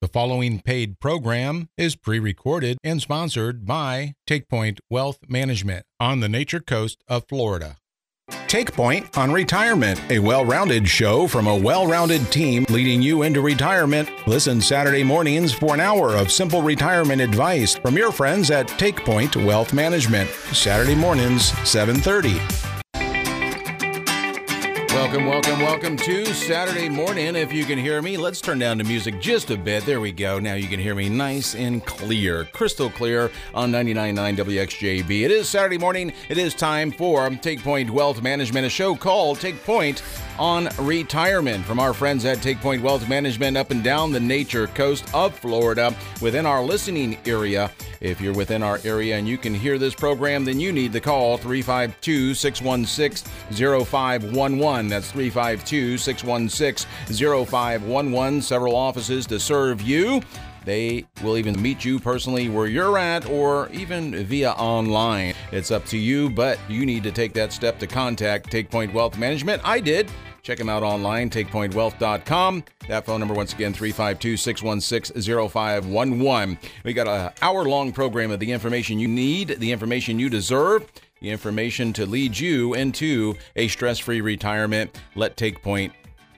The following paid program is pre recorded and sponsored by TakePoint Wealth Management on the Nature Coast of Florida. TakePoint on Retirement, a well rounded show from a well rounded team leading you into retirement. Listen Saturday mornings for an hour of simple retirement advice from your friends at TakePoint Wealth Management. Saturday mornings, 730. Welcome, welcome, welcome to Saturday morning. If you can hear me, let's turn down the music just a bit. There we go. Now you can hear me nice and clear, crystal clear on 99.9 WXJB. It is Saturday morning. It is time for Take Point Wealth Management, a show called Take Point on retirement from our friends at Take Point Wealth Management up and down the nature coast of Florida within our listening area. If you're within our area and you can hear this program, then you need to call 352 616 0511. That's 352 616 0511. Several offices to serve you. They will even meet you personally where you're at or even via online. It's up to you, but you need to take that step to contact Take Point Wealth Management. I did. Check them out online, takepointwealth.com. That phone number, once again, 352 616 0511. We got an hour long program of the information you need, the information you deserve, the information to lead you into a stress free retirement. Let Take Point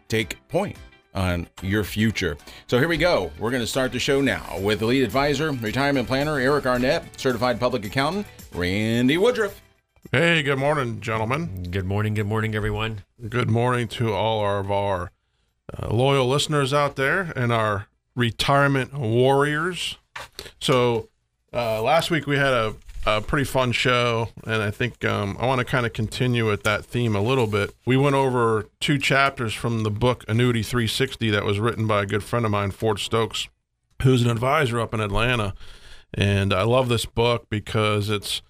take point on your future. So here we go. We're going to start the show now with the lead advisor, retirement planner Eric Arnett, certified public accountant Randy Woodruff. Hey, good morning, gentlemen. Good morning, good morning, everyone. Good morning to all of our uh, loyal listeners out there and our retirement warriors. So, uh, last week we had a, a pretty fun show, and I think um, I want to kind of continue with that theme a little bit. We went over two chapters from the book Annuity 360 that was written by a good friend of mine, Ford Stokes, who's an advisor up in Atlanta. And I love this book because it's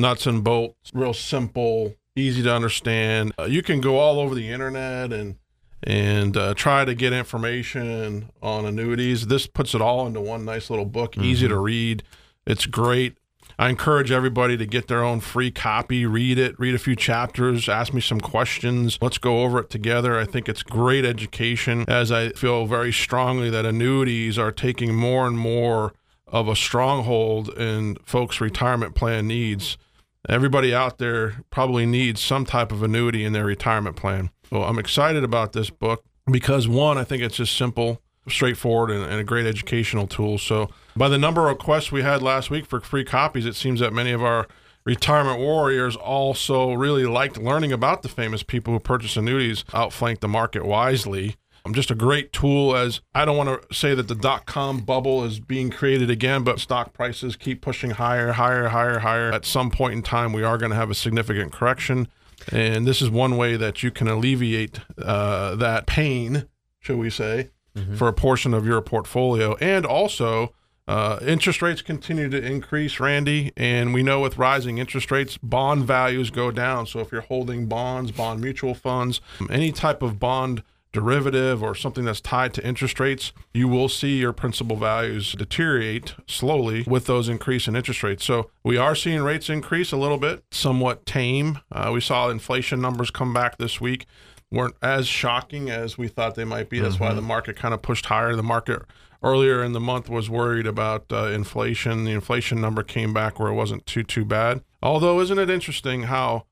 nuts and bolts, real simple, easy to understand. Uh, you can go all over the internet and and uh, try to get information on annuities. This puts it all into one nice little book, mm-hmm. easy to read. It's great. I encourage everybody to get their own free copy, read it, read a few chapters, ask me some questions. Let's go over it together. I think it's great education as I feel very strongly that annuities are taking more and more of a stronghold in folks' retirement plan needs. Everybody out there probably needs some type of annuity in their retirement plan. So I'm excited about this book because one, I think it's just simple, straightforward, and, and, a great educational tool. So by the number of requests we had last week for free copies, it seems that many of our retirement warriors also really liked learning about the famous people who purchase annuities, outflanked the market wisely. Um, just a great tool as I don't want to say that the dot com bubble is being created again, but stock prices keep pushing higher, higher, higher, higher. At some point in time, we are going to have a significant correction. And this is one way that you can alleviate uh, that pain, shall we say, mm-hmm. for a portion of your portfolio. And also, uh, interest rates continue to increase, Randy, and we know with rising interest rates, bond values go down. So if you're holding bonds, bond mutual funds, any type of bond derivative or something that's tied to interest rates, you will see your principal values deteriorate slowly with those increase in interest rates. So we are seeing rates increase a little bit, somewhat tame. Uh, we saw inflation numbers come back this week. weren't as shocking as we thought they might be. That's mm-hmm. why the market kind of pushed higher. The market earlier in the month was worried about uh, inflation. The inflation number came back where it wasn't too too bad. Although, isn't it interesting how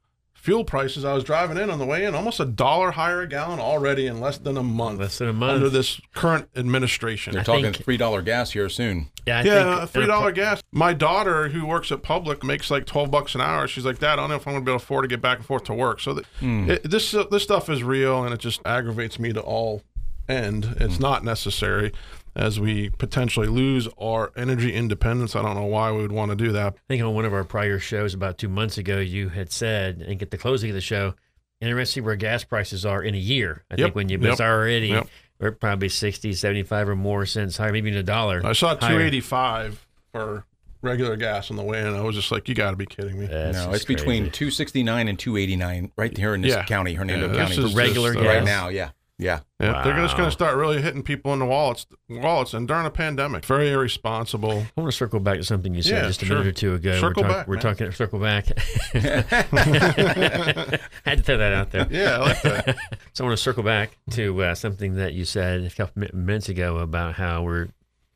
fuel prices. I was driving in on the way in, almost a dollar higher a gallon already in less than a month. Less than a month under this current administration. They're I talking think, three dollar gas here soon. Yeah, I yeah, three dollar gas. My daughter, who works at Public, makes like twelve bucks an hour. She's like, Dad, I don't know if I'm going to be able to afford to get back and forth to work. So mm. it, this uh, this stuff is real, and it just aggravates me to all end. It's mm. not necessary as we potentially lose our energy independence. I don't know why we would want to do that. I think on one of our prior shows about two months ago, you had said, and at the closing of the show, interesting where gas prices are in a year. I yep. think when you yep. already, yep. we're probably 60, 75 or more cents higher, maybe even a dollar. I saw 285 for regular gas on the way in. I was just like, you got to be kidding me. That's no, it's crazy. between 269 and 289 right here in this yeah. county, Hernando yeah, County. For regular just, uh, gas. Right now, yeah. Yeah. Yeah. Wow. They're just going to start really hitting people in the wallets, wallets, and during a pandemic, very irresponsible. I want to circle back to something you said yeah, just a sure. minute or two ago. Circle we're, talk, back, we're talking. Circle back. Had to throw that out there. Yeah, I like that. so I want to circle back to uh, something that you said a couple minutes ago about how we're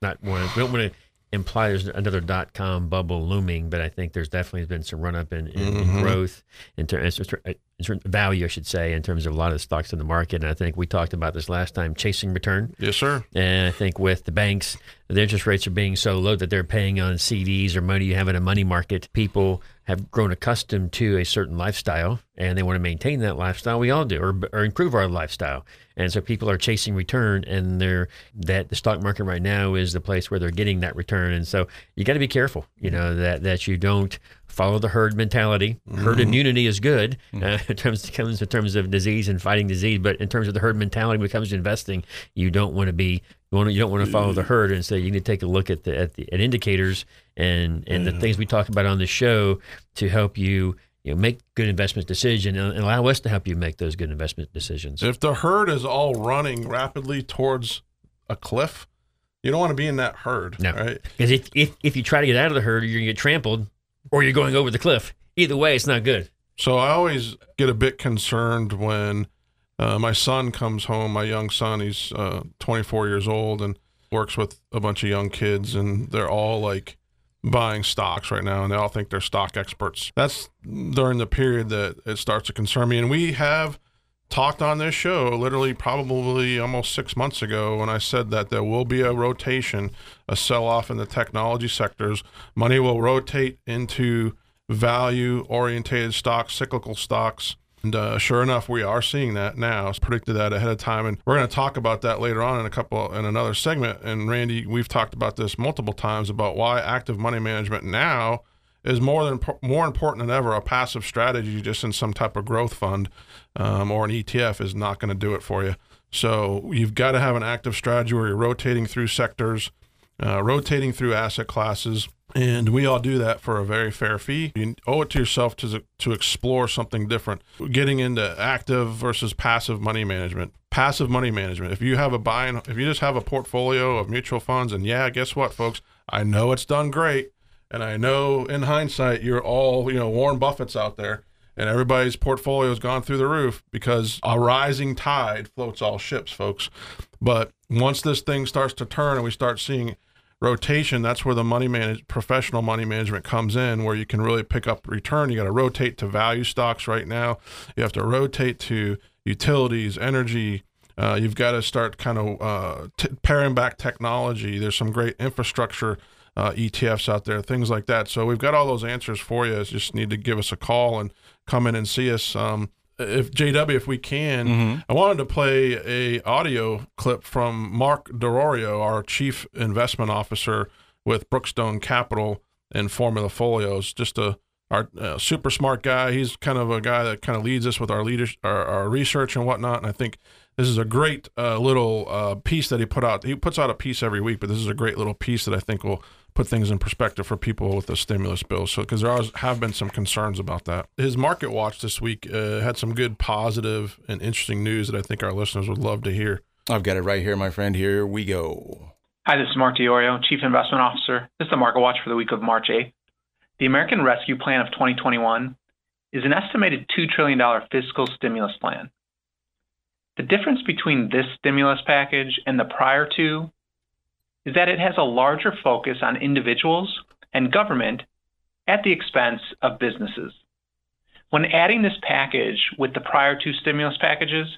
not want we don't want to imply there's another dot com bubble looming, but I think there's definitely been some run up in, in, mm-hmm. in growth in terms of value, I should say, in terms of a lot of the stocks in the market. And I think we talked about this last time, chasing return. Yes, sir. And I think with the banks, the interest rates are being so low that they're paying on CDs or money you have in a money market. People have grown accustomed to a certain lifestyle and they want to maintain that lifestyle. We all do, or, or improve our lifestyle. And so people are chasing return, and they're that the stock market right now is the place where they're getting that return. And so you got to be careful, you mm-hmm. know, that that you don't follow the herd mentality. Mm-hmm. Herd immunity is good mm-hmm. uh, in terms of, in terms of disease and fighting disease, but in terms of the herd mentality when it comes to investing, you don't want to be you, want to, you don't want to follow the herd, and so you need to take a look at the at the at indicators and and the things we talk about on the show to help you you know, make good investment decisions and allow us to help you make those good investment decisions. If the herd is all running rapidly towards a cliff, you don't want to be in that herd, no. right? Because if, if, if you try to get out of the herd, you're going to get trampled or you're going over the cliff. Either way, it's not good. So I always get a bit concerned when uh, my son comes home, my young son, he's uh, 24 years old and works with a bunch of young kids, and they're all like buying stocks right now and they all think they're stock experts. That's during the period that it starts to concern me. And we have talked on this show literally probably almost six months ago when I said that there will be a rotation, a sell off in the technology sectors. Money will rotate into value oriented stocks, cyclical stocks. And uh, sure enough, we are seeing that now. It's predicted that ahead of time, and we're going to talk about that later on in a couple in another segment. And Randy, we've talked about this multiple times about why active money management now is more than more important than ever. A passive strategy, just in some type of growth fund um, or an ETF, is not going to do it for you. So you've got to have an active strategy where you're rotating through sectors, uh, rotating through asset classes and we all do that for a very fair fee. You owe it to yourself to to explore something different. Getting into active versus passive money management. Passive money management. If you have a buying, if you just have a portfolio of mutual funds, and yeah, guess what, folks? I know it's done great, and I know in hindsight you're all you know Warren Buffett's out there, and everybody's portfolio has gone through the roof because a rising tide floats all ships, folks. But once this thing starts to turn and we start seeing rotation, that's where the money manage professional money management comes in, where you can really pick up return. You got to rotate to value stocks right now. You have to rotate to utilities, energy. Uh, you've got to start kind of uh, t- paring back technology. There's some great infrastructure uh, ETFs out there, things like that. So we've got all those answers for you. You just need to give us a call and come in and see us. Um, if JW, if we can, mm-hmm. I wanted to play a audio clip from Mark DeRorio, our chief investment officer with Brookstone Capital and Formula Folios. Just a our uh, super smart guy. He's kind of a guy that kind of leads us with our leadership, our, our research and whatnot. And I think this is a great uh, little uh, piece that he put out. He puts out a piece every week, but this is a great little piece that I think will put things in perspective for people with the stimulus bill. So, because there have been some concerns about that. His market watch this week uh, had some good, positive, and interesting news that I think our listeners would love to hear. I've got it right here, my friend. Here we go. Hi, this is Mark DiOrio, Chief Investment Officer. This is the market watch for the week of March 8th. The American Rescue Plan of 2021 is an estimated $2 trillion fiscal stimulus plan. The difference between this stimulus package and the prior two is that it has a larger focus on individuals and government at the expense of businesses. When adding this package with the prior two stimulus packages,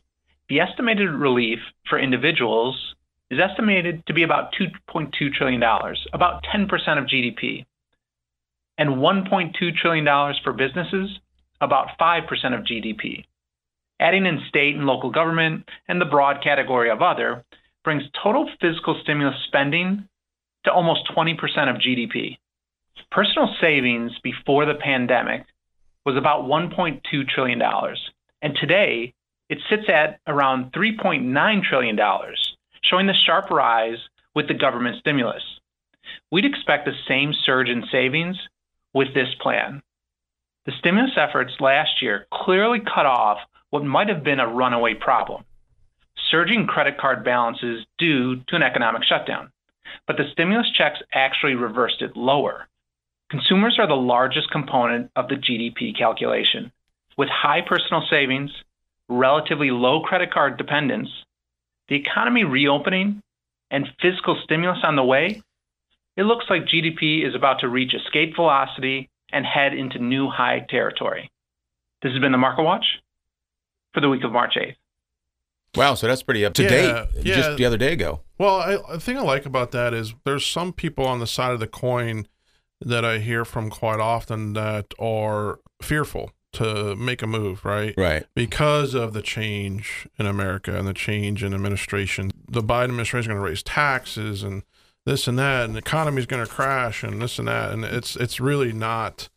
the estimated relief for individuals is estimated to be about $2.2 trillion, about 10% of GDP, and $1.2 trillion for businesses, about 5% of GDP. Adding in state and local government and the broad category of other brings total fiscal stimulus spending to almost 20% of GDP. Personal savings before the pandemic was about $1.2 trillion, and today it sits at around $3.9 trillion, showing the sharp rise with the government stimulus. We'd expect the same surge in savings with this plan. The stimulus efforts last year clearly cut off what might have been a runaway problem surging credit card balances due to an economic shutdown. But the stimulus checks actually reversed it lower. Consumers are the largest component of the GDP calculation. With high personal savings, relatively low credit card dependence, the economy reopening, and fiscal stimulus on the way, it looks like GDP is about to reach escape velocity and head into new high territory. This has been the Market Watch for the week of March 8th. Wow, so that's pretty up to Yeah, date. yeah. Just the other day ago. Well, I, the thing I like about that is there's some people on the side of the coin that I hear from quite often that are fearful to make a move, right? Right. Because of the change in America and the change in administration. The Biden administration is going to raise taxes and this and that, and the economy is going to crash and this and that. And it's it's really not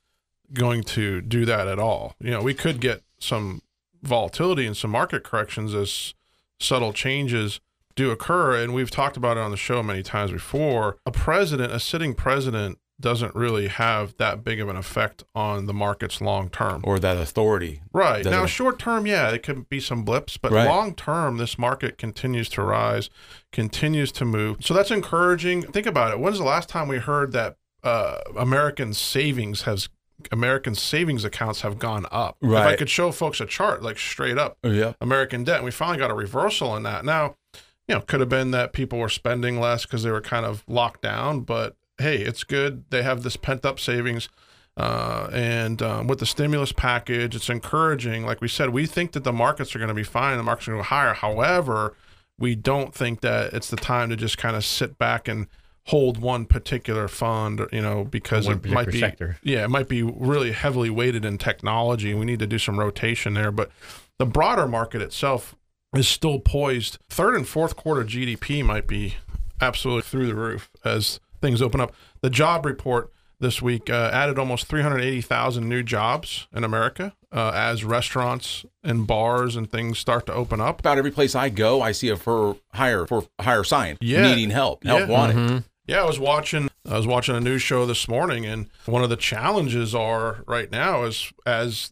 going to do that at all. You know, we could get some volatility and some market corrections as subtle changes do occur. And we've talked about it on the show many times before. A president, a sitting president, doesn't really have that big of an effect on the markets long term. Or that authority. Right. Doesn't Now, short term, yeah, it could be some blips, but Right. long term, this market continues to rise, continues to move. So that's encouraging. Think about it. When's the last time we heard that uh, American savings has American savings accounts have gone up? If I could show folks a chart, like straight up Yeah. American debt, and we finally got a reversal in that. Now, you know, could have been that people were spending less because they were kind of locked down, but hey, it's good. They have this pent up savings. Uh, and um, with the stimulus package, it's encouraging. Like we said, we think that the markets are going to be fine. The markets are going to go higher. However, we don't think that it's the time to just kind of sit back and hold one particular fund, you know, because One it might be sector. yeah, it might be really heavily weighted in technology. We need to do some rotation there, but the broader market itself is still poised. Third and fourth quarter GDP might be absolutely through the roof as things open up. The job report this week uh, added almost 380,000 new jobs in America uh, as restaurants and bars and things start to open up. About every place I go, I see a for hire for hire sign. Yeah. Needing help. Help Yeah. wanted. Yeah, I was watching I was watching a news show this morning and one of the challenges are right now is as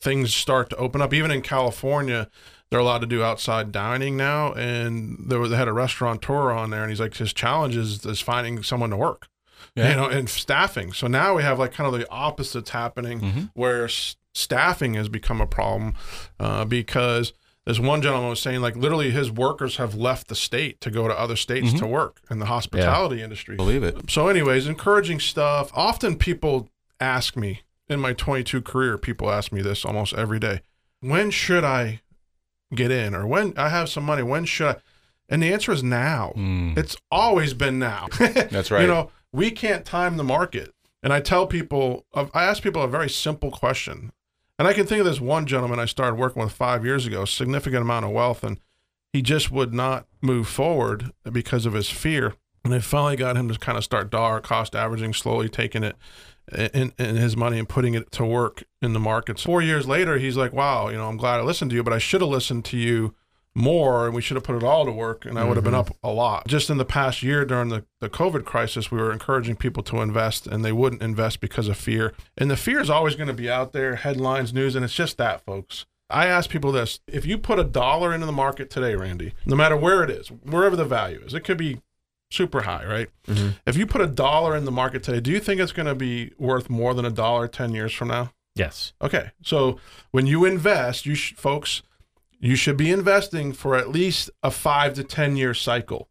things start to open up even in California they're allowed to do outside dining now and there was, they had a restaurateur on there and he's like his challenge is, is finding someone to work. Yeah. You know, and staffing. So now we have like kind of the opposites happening Mm-hmm. where s- staffing has become a problem uh, because this one gentleman was saying like literally his workers have left the state to go to other states Mm-hmm. to work in the hospitality industry. Believe it. So, anyways, encouraging stuff. Often people ask me in my 22 career, people ask me this almost every day when should I get in? Or when I have some money, when should I? And the answer is now. Mm. It's always been now. That's right. You know, we can't time the market. And I tell people, I ask people a very simple question. And I can think of this one gentleman I started working with five years ago, significant amount of wealth, and he just would not move forward because of his fear. And I finally got him to kind of start dollar cost averaging, slowly taking it in, in his money and putting it to work in the markets. Four years later, he's like, wow, you know, I'm glad I listened to you, but I should have listened to you more and we should have put it all to work and I would have been mm-hmm. up a lot. Just in the past year during the, the COVID crisis, we were encouraging people to invest and they wouldn't invest because of fear. And the fear is always going to be out there, headlines, news, and it's just that, folks. I ask people this if you put a dollar into the market today, Randy, no matter where it is, wherever the value is, it could be super high, right? Mm-hmm. If you put a dollar in the market today, do you think it's going to be worth more than a dollar 10 years from now? Yes. Okay, so when you invest, you sh- folks, you should be investing for at least a five to ten year cycle.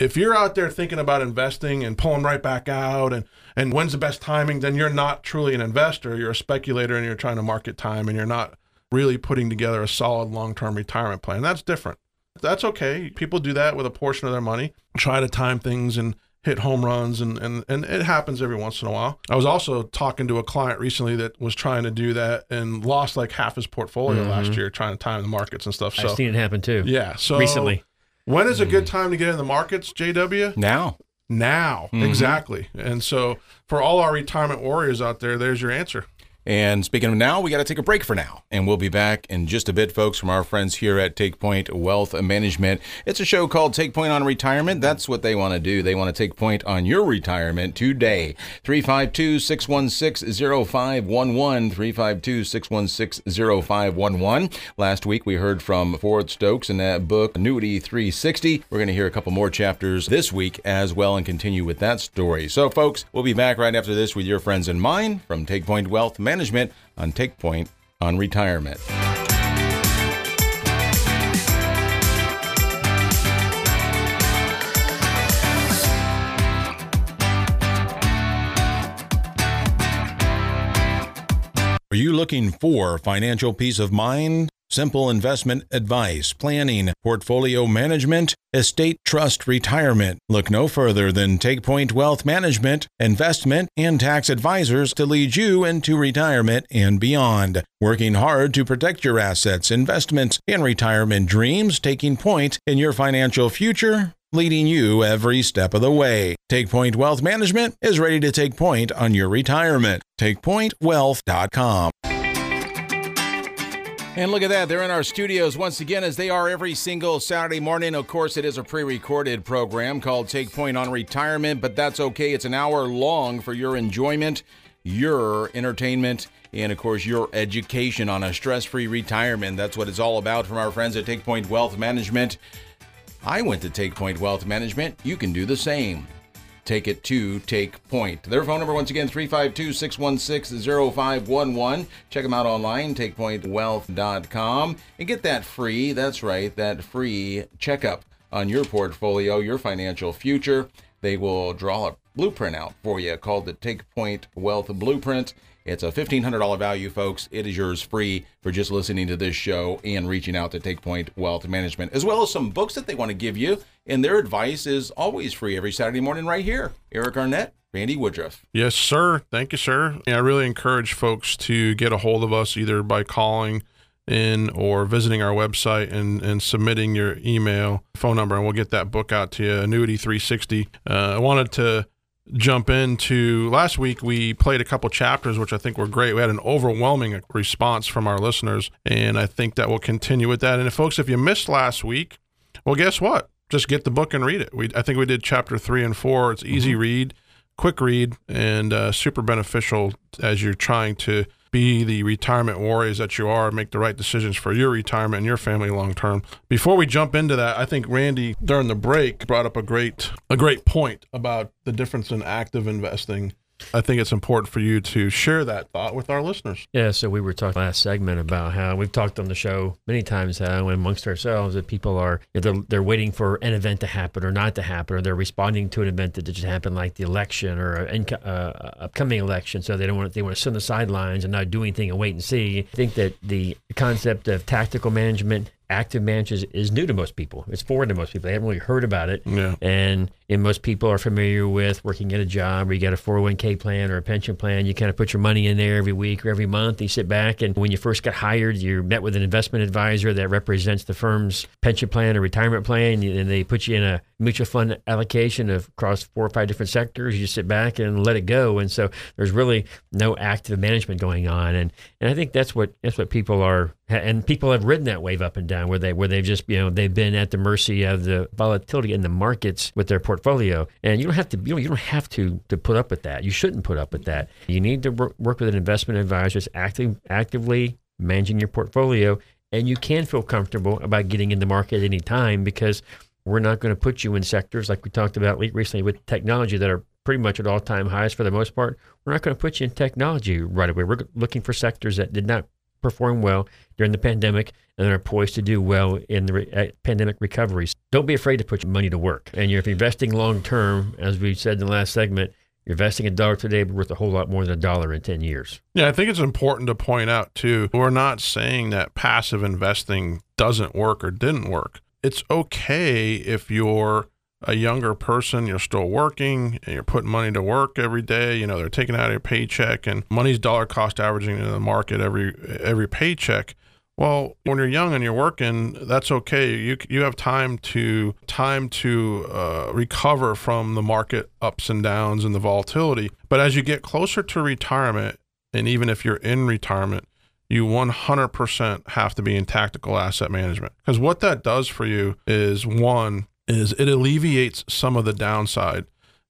If you're out there thinking about investing and pulling right back out, and and when's the best timing, then you're not truly an investor. You're a speculator, and you're trying to market time, and you're not really putting together a solid long term retirement plan. That's different. That's okay. People do that with a portion of their money. Try to time things and hit home runs and, and and it happens every once in a while. I was also talking to a client recently that was trying to do that and lost like half his portfolio last mm-hmm. year trying to time the markets and stuff. So I've seen it happen too. yeah, so Recently. When is a good mm. time to get in the markets, JW? Now. Now. Mm-hmm. Exactly. And so for all our retirement warriors out there, there's your answer. And speaking of now, we got to take a break for now. And we'll be back in just a bit, folks, from our friends here at Take Point Wealth Management. It's a show called Take Point on Retirement. That's what they want to do. They want to take point on your retirement today. 352 616 0511. 352 616 0511. Last week, we heard from Ford Stokes in that book, Annuity 360. We're going to hear a couple more chapters this week as well and continue with that story. So, folks, we'll be back right after this with your friends and mine from Take Point Wealth Management Management on TakePoint on Retirement. Are you looking for financial peace of mind? Simple investment advice, planning, portfolio management, estate trust retirement. Look no further than TakePoint Wealth Management, investment, and tax advisors to lead you into retirement and beyond. Working hard to protect your assets, investments, and retirement dreams, taking point in your financial future leading you every step of the way. TakePoint Wealth Management is ready to take point on your retirement. TakePointWealth.com. And look at that. They're in our studios once again, as they are every single Saturday morning. Of course, it is a pre recorded program called Take Point on Retirement, but that's okay. It's an hour long for your enjoyment, your entertainment, and of course, your education on a stress free retirement. That's what it's all about from our friends at Take Point Wealth Management. I went to Take Point Wealth Management. You can do the same. Take it to Take Point. Their phone number, once again, 352 616 0511. Check them out online, takepointwealth.com, and get that free, that's right, that free checkup on your portfolio, your financial future. They will draw a blueprint out for you called the Take Point Wealth Blueprint. It's a $1,500 value, folks. It is yours free for just listening to this show and reaching out to Take Point Wealth Management, as well as some books that they want to give you. And their advice is always free every Saturday morning right here. Eric Arnett, Randy Woodruff. Yes, sir. Thank you, sir. Yeah, I really encourage folks to get a hold of us either by calling in or visiting our website and, and submitting your email phone number and we'll get that book out to you annuity 360 uh, i wanted to jump into last week we played a couple chapters which i think were great. We had an overwhelming response from our listeners and i think that will continue with that. And if folks if you missed last week well guess what? Just get the book and read it. We i think we did chapter three and four. It's easy mm-hmm. read quick read and uh, super beneficial as you're trying to be the retirement warriors that you are, make the right decisions for your retirement and your family long term. Before we jump into that, I think Randy during the break brought up a great a great point about the difference in active investing I think it's important for you to share that thought with our listeners. Yeah, so we were talking last segment about how we've talked on the show many times how amongst ourselves that people are they're, they're waiting for an event to happen or not to happen, or they're responding to an event that just happened, like the election or an uh, upcoming election. So they don't want they want to sit on the sidelines and not do anything and wait and see. I think that the concept of tactical management active management is, is, new to most people. It's foreign to most people. They haven't really heard about it. Yeah. And and most people are familiar with working at a job or you got a 401k plan or a pension plan. You kind of put your money in there every week or every month. You sit back and when you first got hired, you met with an investment advisor that represents the firm's pension plan or retirement plan, and they put you in a mutual fund allocation of across four or five different sectors. You sit back and let it go, and so there's really no active management going on. And and I think that's what that's what people are, and people have ridden that wave up and down where they where they've just you know they've been at the mercy of the volatility in the markets with their portfolio portfolio. And you don't have to you, know, you don't have to to put up with that. You shouldn't put up with that. You need to work, with an investment advisor that's active, actively managing your portfolio, and you can feel comfortable about getting in the market at any time because we're not going to put you in sectors like we talked about recently with technology that are pretty much at all time highs for the most part. We're not going to put you in technology right away. We're looking for sectors that did not perform well during the pandemic and are poised to do well in the re- uh, pandemic recoveries. Don't be afraid to put your money to work. And you're investing long term, as we said in the last segment, you're investing a dollar today, but worth a whole lot more than a dollar in 10 years. Yeah, I think it's important to point out, too, we're not saying that passive investing doesn't work or didn't work. It's okay if you're a younger person, you're still working and you're putting money to work every day. You know, they're taking out your paycheck and money's dollar cost averaging in the market every every paycheck. Well, when you're young and you're working, that's okay. You you have time to time to uh, recover from the market ups and downs and the volatility. But as you get closer to retirement, and even if you're in retirement, you 100% have to be in tactical asset management because what that does for you is one is it alleviates some of the downside.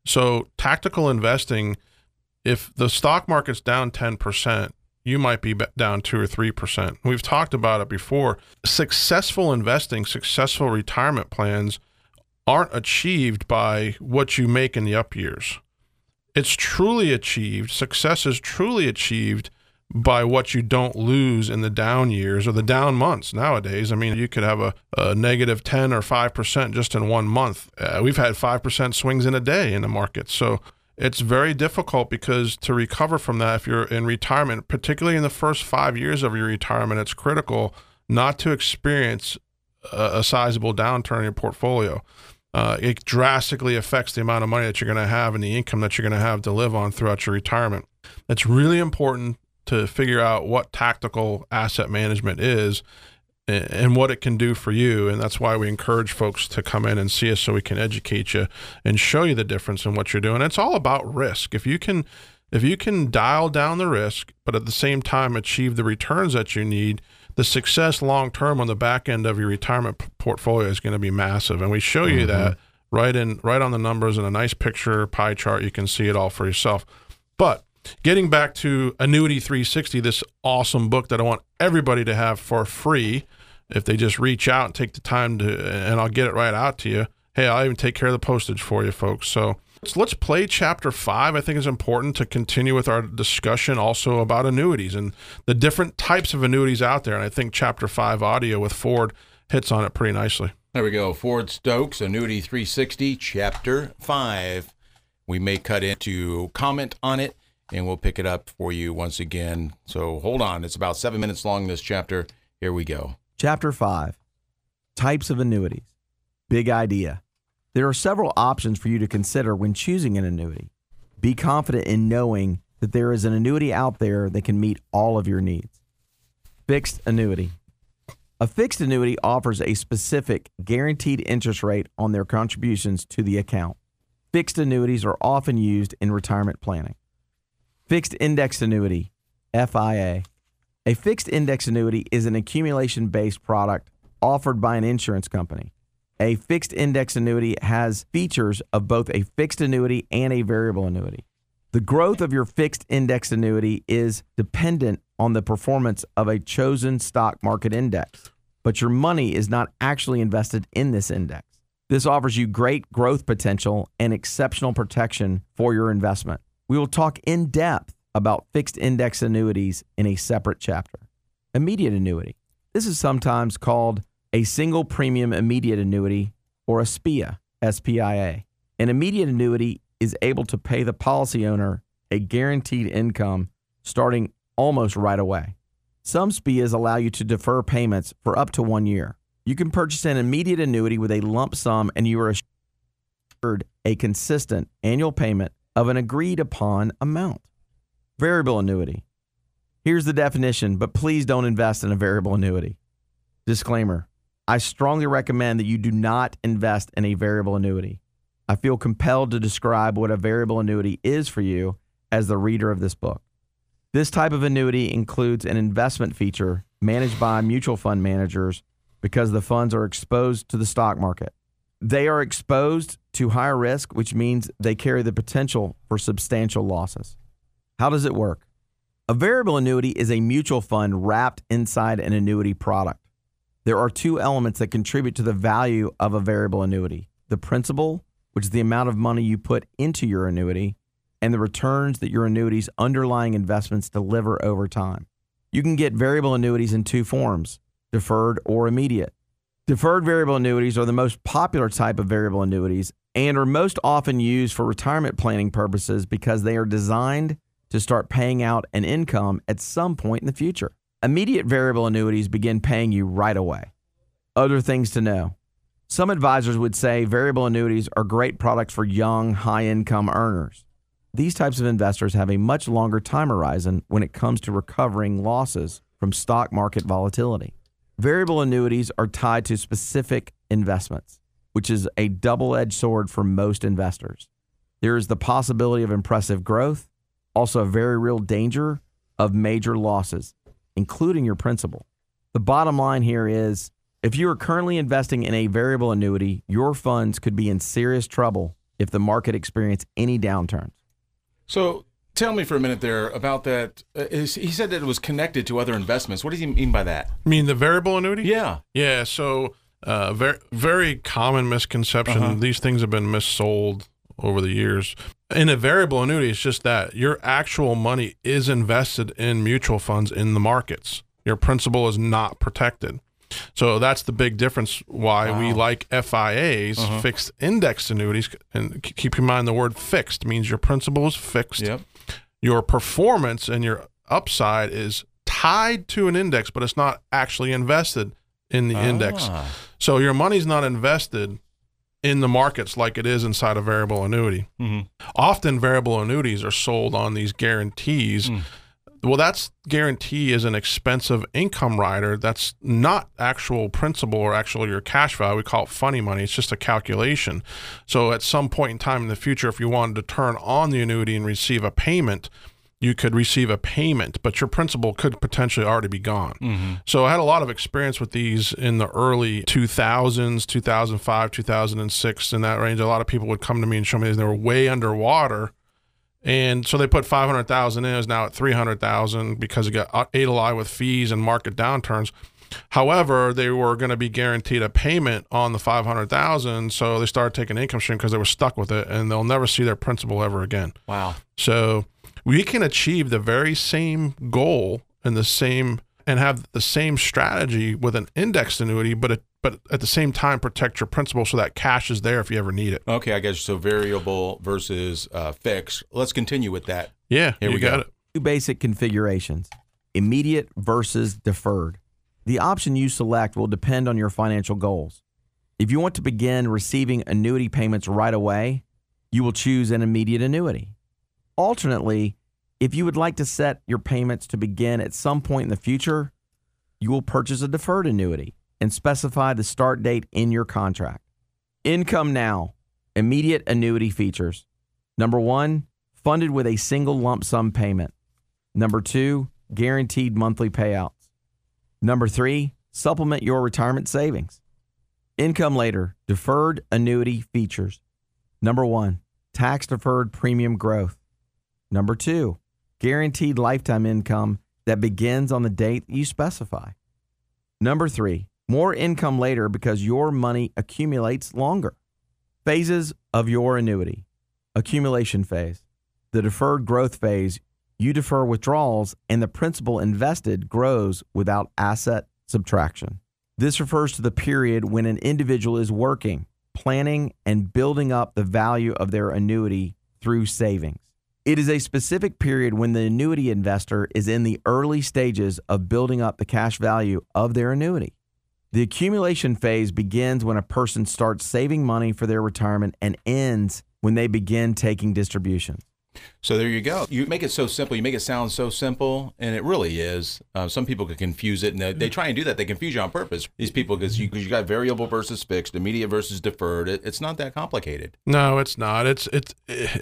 So tactical investing, if the stock market's down 10%, you might be down 2 or 3%. We've talked about it before. Successful investing, successful retirement plans aren't achieved by what you make in the up years. It's truly achieved, success is truly achieved by what you don't lose in the down years or the down months nowadays. I mean, you could have a, a negative 10 or 5% just in one month. Uh, we've had 5% swings in a day in the market. So it's very difficult because to recover from that, if you're in retirement, particularly in the first five years of your retirement, it's critical not to experience a, a sizable downturn in your portfolio. Uh, it drastically affects the amount of money that you're going to have and the income that you're going to have to live on throughout your retirement. It's really important to figure out what tactical asset management is and what it can do for you. And that's why we encourage folks to come in and see us so we can educate you and show you the difference in what you're doing. It's all about risk. If you can if you can dial down the risk, but at the same time achieve the returns that you need, the success long term on the back end of your retirement p- portfolio is going to be massive. And we show you mm-hmm. that right in right on the numbers in a nice picture pie chart. You can see it all for yourself. But getting back to Annuity 360, this awesome book that I want everybody to have for free if they just reach out and take the time to, and I'll get it right out to you. Hey, I'll even take care of the postage for you, folks. So let's, play chapter five. I think it's important to continue with our discussion also about annuities and the different types of annuities out there. And I think chapter five audio with Ford hits on it pretty nicely. There we go. Ford Stokes, Annuity 360, chapter five. We may cut into comment on it and we'll pick it up for you once again. So hold on. It's about seven minutes long, this chapter. Here we go. Chapter 5 Types of Annuities. Big idea. There are several options for you to consider when choosing an annuity. Be confident in knowing that there is an annuity out there that can meet all of your needs. Fixed annuity. A fixed annuity offers a specific guaranteed interest rate on their contributions to the account. Fixed annuities are often used in retirement planning. Fixed index annuity, FIA. A fixed index annuity is an accumulation based product offered by an insurance company. A fixed index annuity has features of both a fixed annuity and a variable annuity. The growth of your fixed index annuity is dependent on the performance of a chosen stock market index, but your money is not actually invested in this index. This offers you great growth potential and exceptional protection for your investment. We will talk in depth about fixed index annuities in a separate chapter. Immediate annuity. This is sometimes called a single premium immediate annuity or a SPIA, SPIA. An immediate annuity is able to pay the policy owner a guaranteed income starting almost right away. Some SPIAs allow you to defer payments for up to one year. You can purchase an immediate annuity with a lump sum and you are assured a consistent annual payment of an agreed upon amount. Variable annuity. Here's the definition, but please don't invest in a variable annuity. Disclaimer I strongly recommend that you do not invest in a variable annuity. I feel compelled to describe what a variable annuity is for you as the reader of this book. This type of annuity includes an investment feature managed by mutual fund managers because the funds are exposed to the stock market. They are exposed to higher risk, which means they carry the potential for substantial losses. How does it work? A variable annuity is a mutual fund wrapped inside an annuity product. There are two elements that contribute to the value of a variable annuity the principal, which is the amount of money you put into your annuity, and the returns that your annuity's underlying investments deliver over time. You can get variable annuities in two forms deferred or immediate. Deferred variable annuities are the most popular type of variable annuities and are most often used for retirement planning purposes because they are designed to start paying out an income at some point in the future. Immediate variable annuities begin paying you right away. Other things to know. Some advisors would say variable annuities are great products for young, high income earners. These types of investors have a much longer time horizon when it comes to recovering losses from stock market volatility. Variable annuities are tied to specific investments, which is a double edged sword for most investors. There is the possibility of impressive growth also a very real danger of major losses, including your principal. The bottom line here is if you are currently investing in a variable annuity, your funds could be in serious trouble if the market experiences any downturns. So tell me for a minute there about that. Uh, he said that it was connected to other investments. What does he mean by that? I mean the variable annuity? Yeah. Yeah. So, uh, very, very common misconception. Uh-huh. These things have been missold over the years. In a variable annuity, it's just that your actual money is invested in mutual funds in the markets. Your principal is not protected. So that's the big difference why wow. we like FIAs, uh-huh. fixed indexed annuities. And keep in mind the word fixed means your principal is fixed. Yep. Your performance and your upside is tied to an index, but it's not actually invested in the ah. index. So your money's not invested in the markets like it is inside a variable annuity. Mm-hmm. Often variable annuities are sold on these guarantees. Mm. Well, that's guarantee is an expensive income rider. That's not actual principal or actual your cash value. We call it funny money. It's just a calculation. So at some point in time in the future, if you wanted to turn on the annuity and receive a payment, you could receive a payment, but your principal could potentially already be gone. Mm-hmm. So I had a lot of experience with these in the early 2000s, 2005, 2006, in that range. A lot of people would come to me and show me these, they were way underwater. And so they put 500,000 in, is now at 300,000 because it got ate alive with fees and market downturns. However, they were going to be guaranteed a payment on the 500,000, so they started taking income stream because they were stuck with it and they'll never see their principal ever again. Wow. So we can achieve the very same goal and the same and have the same strategy with an indexed annuity, but it, but at the same time protect your principal so that cash is there if you ever need it. Okay, I guess so. Variable versus uh, fixed. Let's continue with that. Yeah, here we got go. it. Two basic configurations: immediate versus deferred. The option you select will depend on your financial goals. If you want to begin receiving annuity payments right away, you will choose an immediate annuity. Alternately, if you would like to set your payments to begin at some point in the future, you will purchase a deferred annuity and specify the start date in your contract. Income Now, immediate annuity features. Number one, funded with a single lump sum payment. Number two, guaranteed monthly payouts. Number three, supplement your retirement savings. Income Later, deferred annuity features. Number one, tax deferred premium growth. Number two, guaranteed lifetime income that begins on the date you specify. Number three, more income later because your money accumulates longer. Phases of your annuity accumulation phase, the deferred growth phase, you defer withdrawals and the principal invested grows without asset subtraction. This refers to the period when an individual is working, planning, and building up the value of their annuity through savings. It is a specific period when the annuity investor is in the early stages of building up the cash value of their annuity. The accumulation phase begins when a person starts saving money for their retirement and ends when they begin taking distributions. So there you go. You make it so simple. You make it sound so simple, and it really is. Uh, some people could confuse it, and they, they, try and do that. They confuse you on purpose. These people, because you, you got variable versus fixed, immediate versus deferred. It, it's not that complicated. No, it's not. It's it's,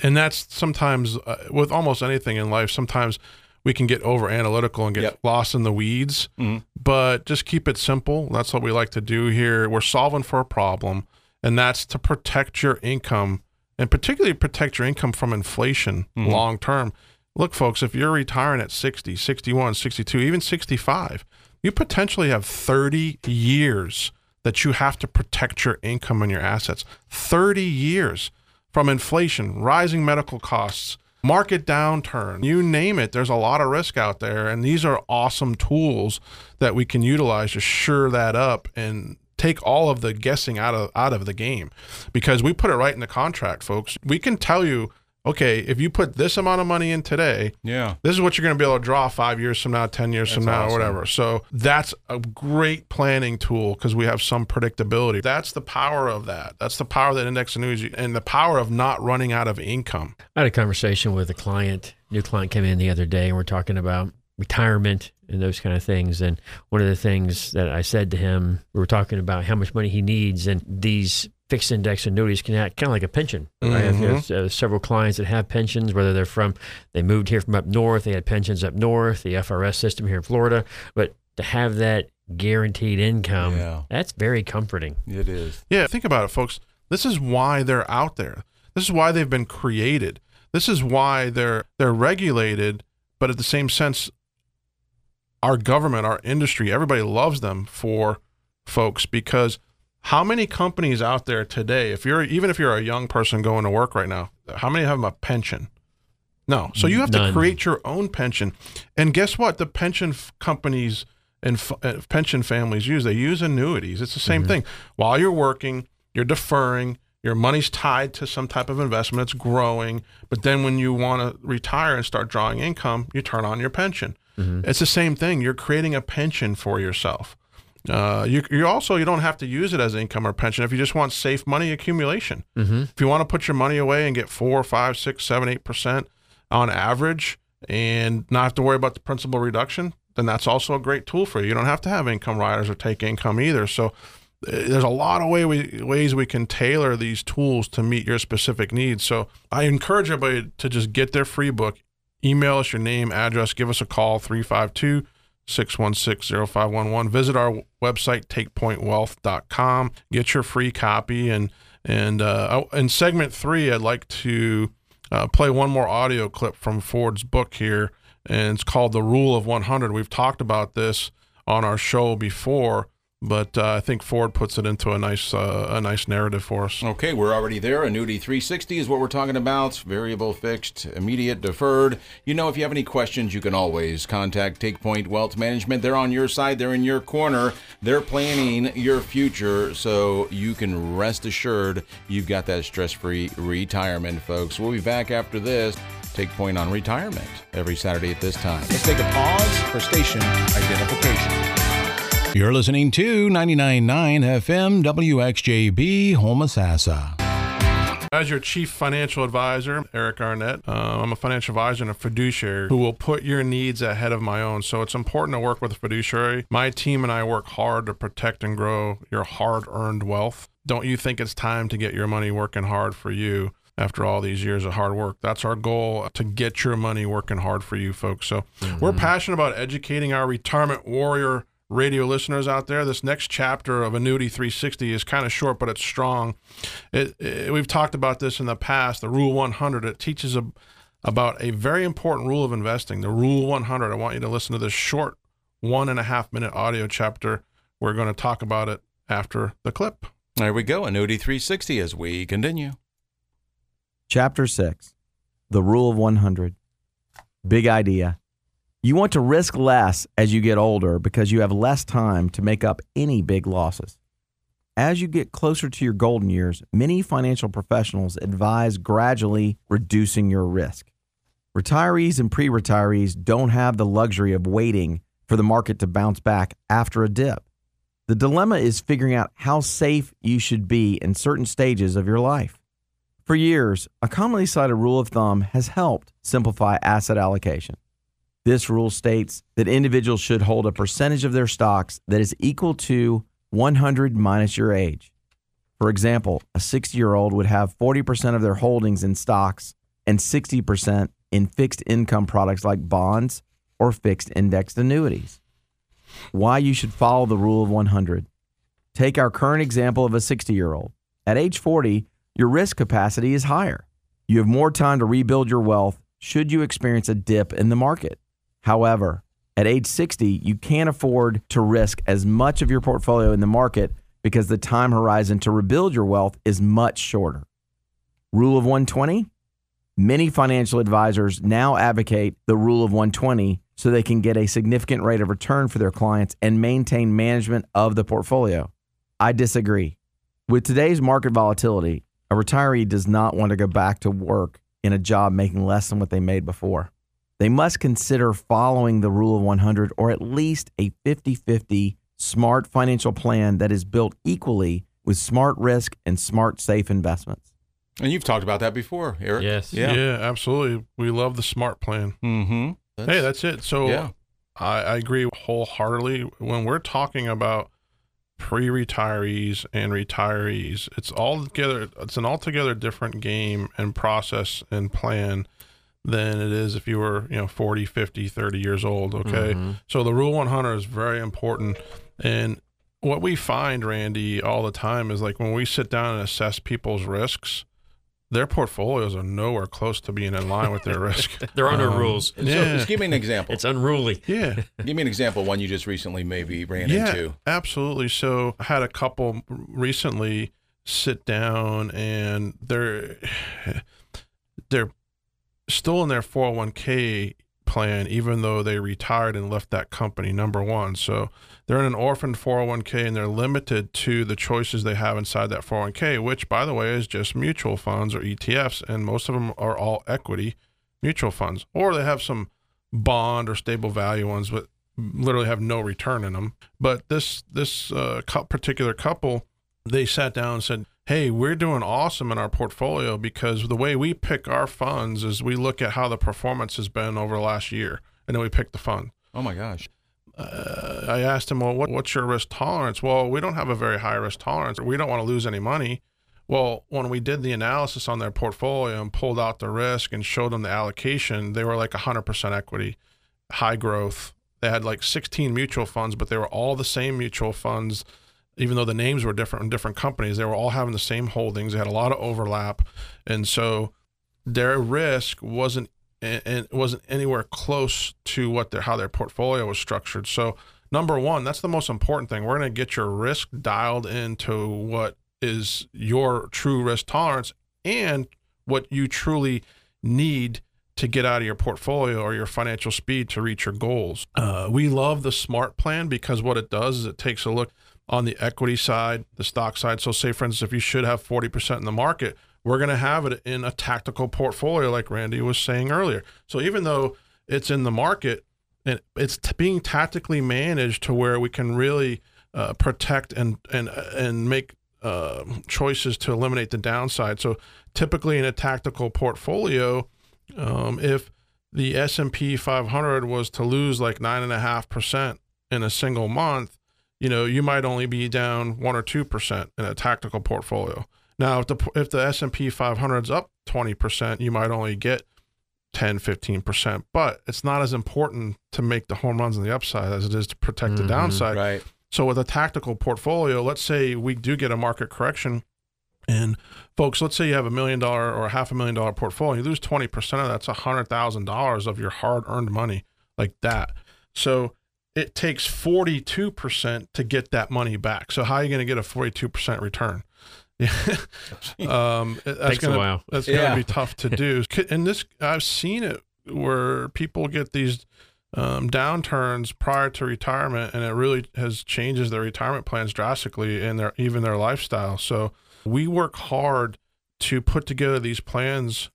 and that's sometimes uh, with almost anything in life. Sometimes we can get over analytical and get yep. lost in the weeds. Mm-hmm. But just keep it simple. That's what we like to do here. We're solving for a problem, and that's to protect your income and particularly protect your income from inflation mm-hmm. long term. Look, folks, if you're retiring at 60, 61, 62, even 65, you potentially have 30 years that you have to protect your income and your assets. 30 years from inflation, rising medical costs, market downturn, you name it. There's a lot of risk out there. And these are awesome tools that we can utilize to sure that up and take all of the guessing out of out of the game because we put it right in the contract, folks. We can tell you, okay, if you put this amount of money in today, yeah, this is what you're going to be able to draw five years from now, ten years that's from now, awesome. or whatever. So that's a great planning tool because we have some predictability. That's the power of that. That's the power that index annuity and the power of not running out of income. I had a conversation with a client. New client came in the other day, and we're talking about retirement and those kind of things. And one of the things that I said to him, we were talking about how much money he needs, and these fixed index annuities can act kind of like a pension. Mm-hmm. I have uh, several clients that have pensions, whether they're from, they moved here from up north, they had pensions up north, the FRS system here in Florida, but to have that guaranteed income, yeah. that's very comforting. It is. Yeah, think about it, folks. This is why they're out there. This is why they've been created. This is why they're they're regulated, but at the same sense, our government, our industry, everybody loves them for folks because how many companies out there today, if you're even if you're a young person going to work right now, how many have a pension? No. So you have None. to create your own pension. And guess what? The pension f- companies and f- uh, pension families use. They use annuities. It's the same mm-hmm. thing. While you're working, you're deferring. Your money's tied to some type of investment. It's growing. But then when you want to retire and start drawing income, you turn on your pension. Mm-hmm. It's the same thing. You're creating a pension for yourself. Uh, you, you also you don't have to use it as income or pension if you just want safe money accumulation. Mm-hmm. If you want to put your money away and get four, five, six, seven, eight percent on average, and not have to worry about the principal reduction, then that's also a great tool for you. You don't have to have income riders or take income either. So uh, there's a lot of way we, ways we can tailor these tools to meet your specific needs. So I encourage everybody to just get their free book, email us your name, address, give us a call 352 616 0511. Visit our website, takepointwealth.com. Get your free copy. And, and uh, in segment three, I'd like to uh, play one more audio clip from Ford's book here, and it's called The Rule of 100. We've talked about this on our show before, but uh, I think Ford puts it into a nice uh, a nice narrative for us. Okay, we're already there. Annuity 360 is what we're talking about. Variable, fixed, immediate, deferred. You know, if you have any questions, you can always contact TakePoint Wealth Management. They're on your side. They're in your corner. They're planning your future, so you can rest assured you've got that stress-free retirement, folks. We'll be back after this. Take point on retirement every Saturday at this time. Let's take a pause for station identification. You're listening to 99.9 FM WXJB Homosassa. As your chief financial advisor, Eric Arnett, uh, I'm a financial advisor and a fiduciary who will put your needs ahead of my own. So it's important to work with a fiduciary. My team and I work hard to protect and grow your hard earned wealth. Don't you think it's time to get your money working hard for you? after all these years of hard work. That's our goal to get your money working hard for you folks. So mm-hmm. we're passionate about educating our retirement warrior radio listeners out there, this next chapter of Annuity 360 is kind of short, but it's strong. It, it, we've talked about this in the past. The Rule 100 it teaches a, about a very important rule of investing. The Rule 100. I want you to listen to this short one and a half minute audio chapter. We're going to talk about it after the clip. There we go. Annuity 360 as we continue. Chapter 6 The Rule of 100. Big idea. You want to risk less as you get older because you have less time to make up any big losses. As you get closer to your golden years, many financial professionals advise gradually reducing your risk. Retirees and pre retirees don't have the luxury of waiting for the market to bounce back after a dip. The dilemma is figuring out how safe you should be in certain stages of your life. For years, a commonly cited rule of thumb has helped simplify asset allocation. This rule states that individuals should hold a percentage of their stocks that is equal to 100 minus your age. For example, a 60 year old would have 40% of their holdings in stocks and 60% in fixed income products like bonds or fixed indexed annuities. Why you should follow the rule of 100. Take our current example of a 60 year old. At age 40, your risk capacity is higher. You have more time to rebuild your wealth should you experience a dip in the market. However, at age 60, you can't afford to risk as much of your portfolio in the market because the time horizon to rebuild your wealth is much shorter. Rule of 120 Many financial advisors now advocate the rule of 120 so they can get a significant rate of return for their clients and maintain management of the portfolio. I disagree. With today's market volatility, a retiree does not want to go back to work in a job making less than what they made before they must consider following the rule of 100 or at least a 50 50 smart financial plan that is built equally with smart risk and smart safe investments. And you've talked about that before, Eric. Yes. Yeah. Yeah, absolutely. We love the smart plan. Mm-hmm. That's, hey, that's it. So yeah. I, I agree wholeheartedly. When we're talking about pre-retirees and retirees, it's all together. It's an altogether different game and process and plan than it is if you were, you know, 40, 50, 30 years old. Okay. Mm-hmm. So the Rule 100 is very important. And what we find, Randy, all the time is like when we sit down and assess people's risks, their portfolios are nowhere close to being in line with their risk. They're under um, rules. Yeah. So just give me an example. It's unruly. Yeah. give me an example, one you just recently maybe ran yeah, into. Absolutely. So I had a couple recently sit down and they're they're still in their 401k, plan, even though they retired and left that company, number one. So they're in an orphan 401k and they're limited to the choices they have inside that 401k, which, by the way, is just mutual funds or ETFs. And most of them are all equity mutual funds, or they have some bond or stable value ones, but literally have no return in them. But this, this uh, particular couple, they sat down and said, hey, we're doing awesome in our portfolio because the way we pick our funds is we look at how the performance has been over the last year, and then we pick the fund. Oh my gosh. Uh, I asked him, well, what, what's your risk tolerance? Well, we don't have a very high risk tolerance. We don't want to lose any money. Well, when we did the analysis on their portfolio and pulled out the risk and showed them the allocation, they were like 100% equity, high growth. They had like 16 mutual funds, but they were all the same mutual funds even though the names were different in different companies, they were all having the same holdings. They had a lot of overlap, and so their risk wasn't and wasn't anywhere close to what their how their portfolio was structured. So number one, that's the most important thing. We're going to get your risk dialed into what is your true risk tolerance and what you truly need to get out of your portfolio or your financial speed to reach your goals. Uh, we love the smart plan because what it does is it takes a look on the equity side, the stock side. So, say for instance, if you should have 40% in the market, we're going to have it in a tactical portfolio, like Randy was saying earlier. So, even though it's in the market, and it's t- being tactically managed to where we can really uh, protect and and and make uh, choices to eliminate the downside. So, typically in a tactical portfolio, um, if the S and P 500 was to lose like nine and a half percent in a single month, you know, you might only be down one or two percent in a tactical portfolio. Now, if the if the S and P 500 is up 20 percent, you might only get 10, 15 percent. But it's not as important to make the home runs on the upside as it is to protect mm-hmm, the downside. Right. So with a tactical portfolio, let's say we do get a market correction. And folks, let's say you have a million dollar or a half a million dollar portfolio, you lose 20% of that, that's a hundred thousand dollars of your hard earned money like that. So it takes 42% to get that money back. So how are you going to get a 42% return? um, that's Takes gonna, a while. That's yeah. going to be tough to do. And this, I've seen it where people get these um, downturns prior to retirement, and it really has changes their retirement plans drastically and their even their lifestyle. So we work hard to put together these plans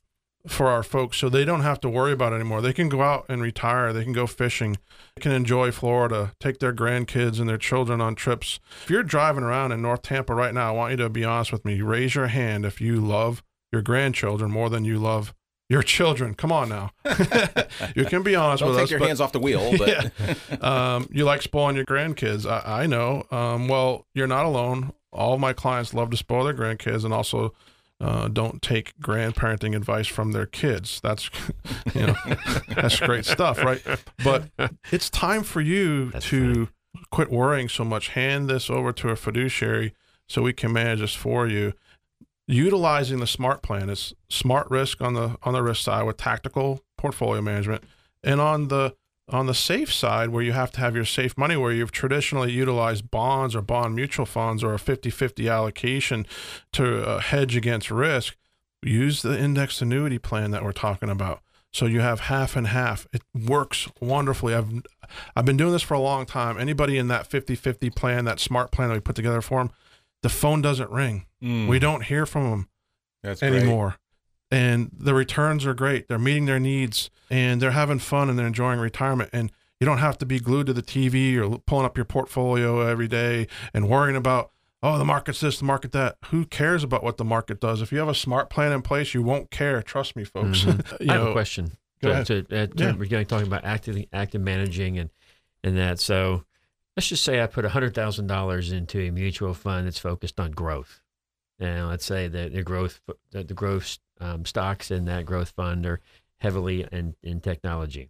for our folks so they don't have to worry about it anymore. They can go out and retire. They can go fishing. They can enjoy Florida, take their grandkids and their children on trips. If you're driving around in North Tampa right now, I want you to be honest with me. Raise your hand if you love your grandchildren more than you love your children. Come on now. you can be honest Don't with take us. your but- hands off the wheel. But yeah. um, you like spoiling your grandkids. I, I know. Um, well, you're not alone. All my clients love to spoil their grandkids and also uh, don't take grandparenting advice from their kids. That's, you know, that's great stuff, right? But it's time for you That's to quit worrying so much. Hand this over to a fiduciary so we can manage this for you. Utilizing the smart plan is smart risk on the on the risk side with tactical portfolio management, and on the on the safe side where you have to have your safe money where you've traditionally utilized bonds or bond mutual funds or a 50-50 allocation to uh, hedge against risk use the index annuity plan that we're talking about. So you have half and half. It works wonderfully. I've i've been doing this for a long time. Anybody in that 50-50 plan that smart plan that we put together for them the phone doesn't ring. Mm, we don't hear from them that's anymore. And the returns are great. They're meeting their needs and they're having fun and they're enjoying retirement. And you don't have to be glued to the TV or pulling up your portfolio every day and worrying about, oh, the market's this, the market that. Who cares about what the market does? If you have a smart plan in place, you won't care. Trust me, folks. Mhm. You I have know, a question. go to, ahead. To, uh, to, Yeah. We're going talking about active, active managing and and that. So let's just say I put hundred thousand dollars into a mutual fund that's focused on growth, and let's say that the growth that the growth um, stocks in that growth fund are heavily in, in technology.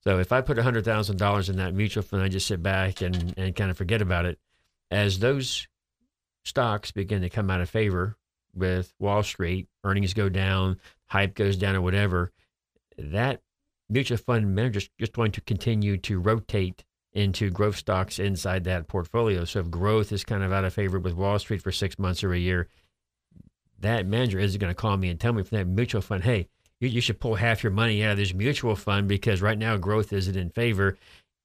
So if I put hundred thousand dollars in that mutual fund, I just sit back and and kind of forget about it. As those stocks begin to come out of favor with Wall Street, earnings go down, hype goes down, or whatever, that mutual fund manager is just going to continue to rotate into growth stocks inside that portfolio. So if growth is kind of out of favor with Wall Street for six months or a year, that manager is going to call me and tell me from that mutual fund, hey, you, you should pull half your money out of this mutual fund because right now growth isn't in favor.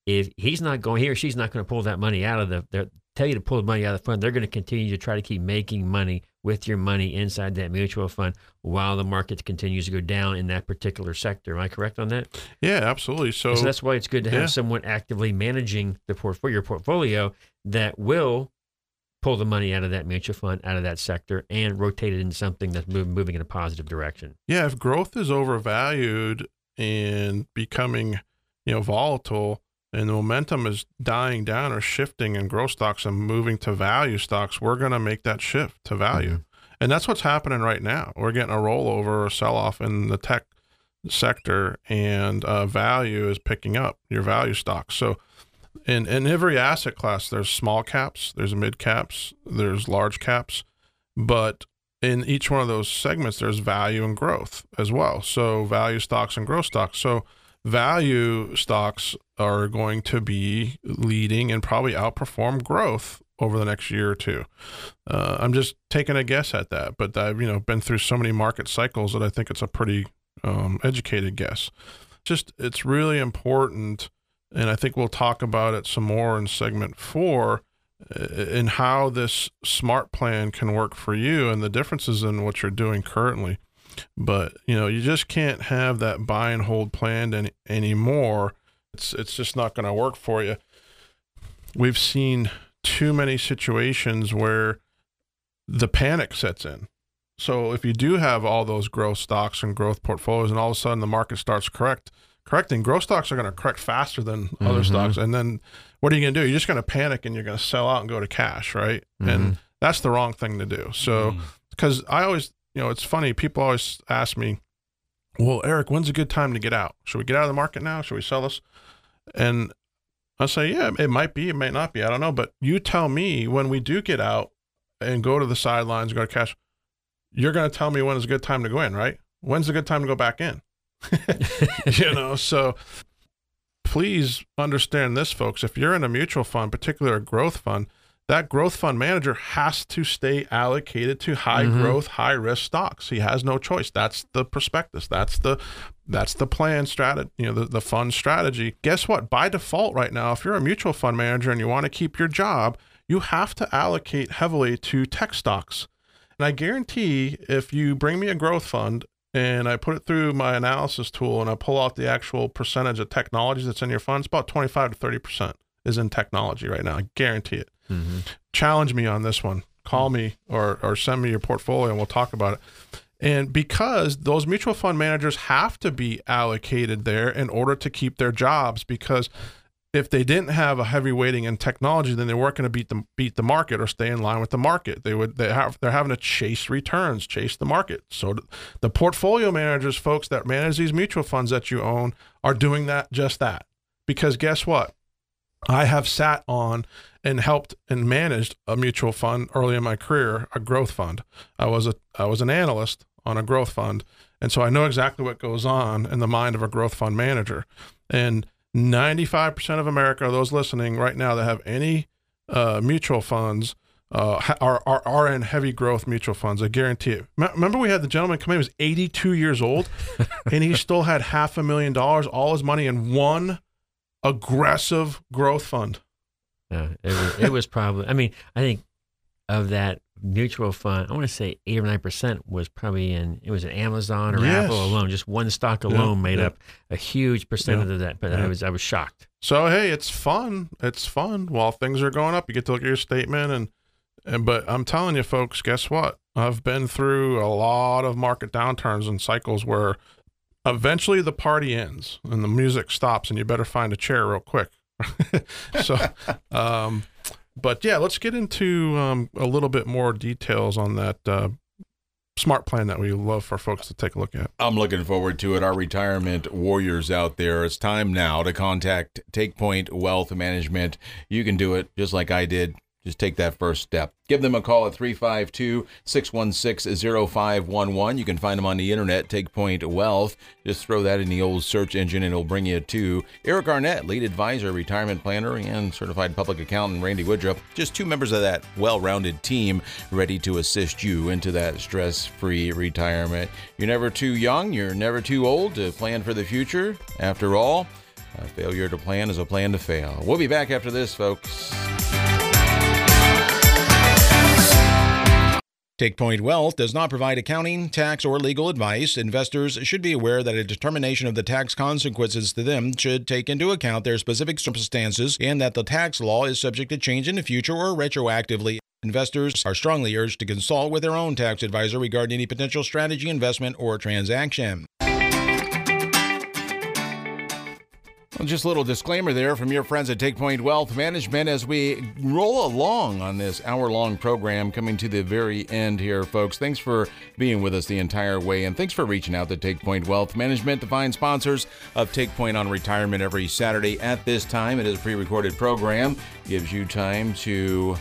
If he's not going, he or she's not going to pull that money out of the, tell you to pull the money out of the fund, they're going to continue to try to keep making money with your money inside that mutual fund while the market continues to go down in that particular sector. Am I correct on that? Yeah, absolutely. So, so that's why it's good to have yeah. someone actively managing the portfolio, your portfolio that will pull the money out of that mutual fund, out of that sector, and rotate it into something that's move, moving in a positive direction. Yeah, if growth is overvalued and becoming, you know, volatile, and the momentum is dying down or shifting in growth stocks and moving to value stocks, we're going to make that shift to value. Mm-hmm. And that's what's happening right now. We're getting a rollover or sell off in the tech sector, and uh, value is picking up your value stocks. So, in, in every asset class, there's small caps, there's mid caps, there's large caps, but in each one of those segments, there's value and growth as well. So, value stocks and growth stocks. So, value stocks are going to be leading and probably outperform growth over the next year or two. Uh, I'm just taking a guess at that, but I've you know been through so many market cycles that I think it's a pretty um, educated guess. Just it's really important, and I think we'll talk about it some more in segment four, in uh, how this smart plan can work for you and the differences in what you're doing currently. But you know, you just can't have that buy and hold planned any, anymore. It's it's just not going to work for you. We've seen too many situations where the panic sets in. So if you do have all those growth stocks and growth portfolios, and all of a sudden the market starts correct correcting, growth stocks are going to correct faster than mm-hmm. other stocks. And then what are you going to do? You're just going to panic and you're going to sell out and go to cash, right? Mm-hmm. And that's the wrong thing to do. So because mm-hmm. I always you know, it's funny. People always ask me, well, Eric, when's a good time to get out? Should we get out of the market now? Should we sell this? And I say, yeah, it might be, it might not be. I don't know. But you tell me when we do get out and go to the sidelines, go to cash, you're going to tell me when is a good time to go in, right? When's a good time to go back in? you know, so please understand this, folks. If you're in a mutual fund, particularly a growth fund, that growth fund manager has to stay allocated to high mm-hmm. growth, high risk stocks. He has no choice. That's the prospectus. That's the that's the plan strategy, you know, the, the fund strategy. Guess what? By default right now, if you're a mutual fund manager and you want to keep your job, you have to allocate heavily to tech stocks. And I guarantee if you bring me a growth fund and I put it through my analysis tool and I pull out the actual percentage of technologies that's in your funds, about 25 to 30% is in technology right now. I guarantee it. Mm-hmm. Challenge me on this one. Call me or or send me your portfolio and we'll talk about it. And because those mutual fund managers have to be allocated there in order to keep their jobs, because if they didn't have a heavy weighting in technology, then they weren't going to beat the beat the market or stay in line with the market. They would they have they're having to chase returns, chase the market. So the portfolio managers, folks that manage these mutual funds that you own, are doing that just that. Because guess what? I have sat on and helped and managed a mutual fund early in my career, a growth fund. I was a I was an analyst on a growth fund, and so I know exactly what goes on in the mind of a growth fund manager. And 95% of America, those listening right now that have any uh, mutual funds, uh, are, are are in heavy growth mutual funds. I guarantee it. remember, we had the gentleman come in. He was 82 years old, and he still had half a million dollars, all his money in one aggressive growth fund. Yeah, it was, it was probably. I mean, I think of that mutual fund, I want to say eight or nine percent was probably in. It was an Amazon or yes. Apple alone. Just one stock alone yeah, made yeah. up a huge percentage yeah, of that. But I was I was shocked. So hey, it's fun. It's fun while things are going up. You get to look at your statement and and. But I'm telling you, folks, guess what? I've been through a lot of market downturns and cycles where eventually the party ends and the music stops and you better find a chair real quick so um, but yeah let's get into um, a little bit more details on that uh, smart plan that we love for folks to take a look at. I'm looking forward to it. Our retirement warriors out there it's time now to contact take point wealth management. You can do it just like i did just take that first step. Give them a call at 352 616 0511. You can find them on the internet, Take Point Wealth. Just throw that in the old search engine and it'll bring you to Eric Arnett, lead advisor, retirement planner, and certified public accountant Randy Woodruff. Just two members of that well rounded team ready to assist you into that stress free retirement. You're never too young, you're never too old to plan for the future. After all, a failure to plan is a plan to fail. We'll be back after this, folks. TakePoint Wealth does not provide accounting, tax, or legal advice. Investors should be aware that a determination of the tax consequences to them should take into account their specific circumstances and that the tax law is subject to change in the future or retroactively. Investors are strongly urged to consult with their own tax advisor regarding any potential strategy, investment, or transaction. Just a little disclaimer there from your friends at TakePoint Wealth Management as we roll along on this hour long program coming to the very end here, folks. Thanks for being with us the entire way, and thanks for reaching out to TakePoint Wealth Management, the fine sponsors of TakePoint on Retirement every Saturday at this time. It is a pre recorded program, gives you time to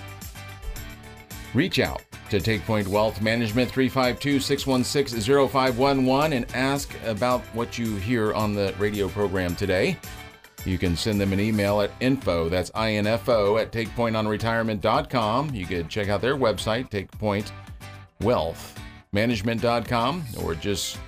reach out to TakePoint Wealth Management 352 616 0511 and ask about what you hear on the radio program today. You can send them an email at info, that's info, at takepointonretirement.com. You can check out their website, takepointwealthmanagement.com, or just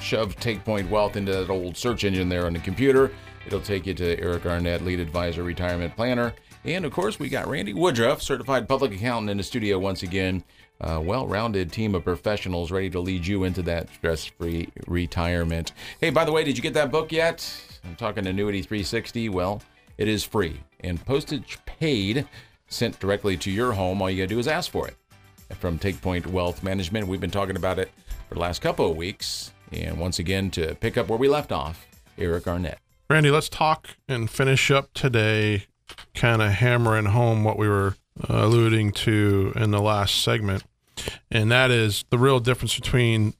shove TakePoint Wealth into that old search engine there on the computer. It'll take you to Eric Arnett, lead advisor, retirement planner. And of course, we got Randy Woodruff, certified public accountant, in the studio once again. A well rounded team of professionals ready to lead you into that stress free retirement. Hey, by the way, did you get that book yet? I'm talking Annuity 360. Well, it is free and postage paid, sent directly to your home. All you got to do is ask for it. From TakePoint Wealth Management, we've been talking about it for the last couple of weeks. And once again, to pick up where we left off, Eric Arnett. Randy, let's talk and finish up today, kind of hammering home what we were uh, alluding to in the last segment. And that is the real difference between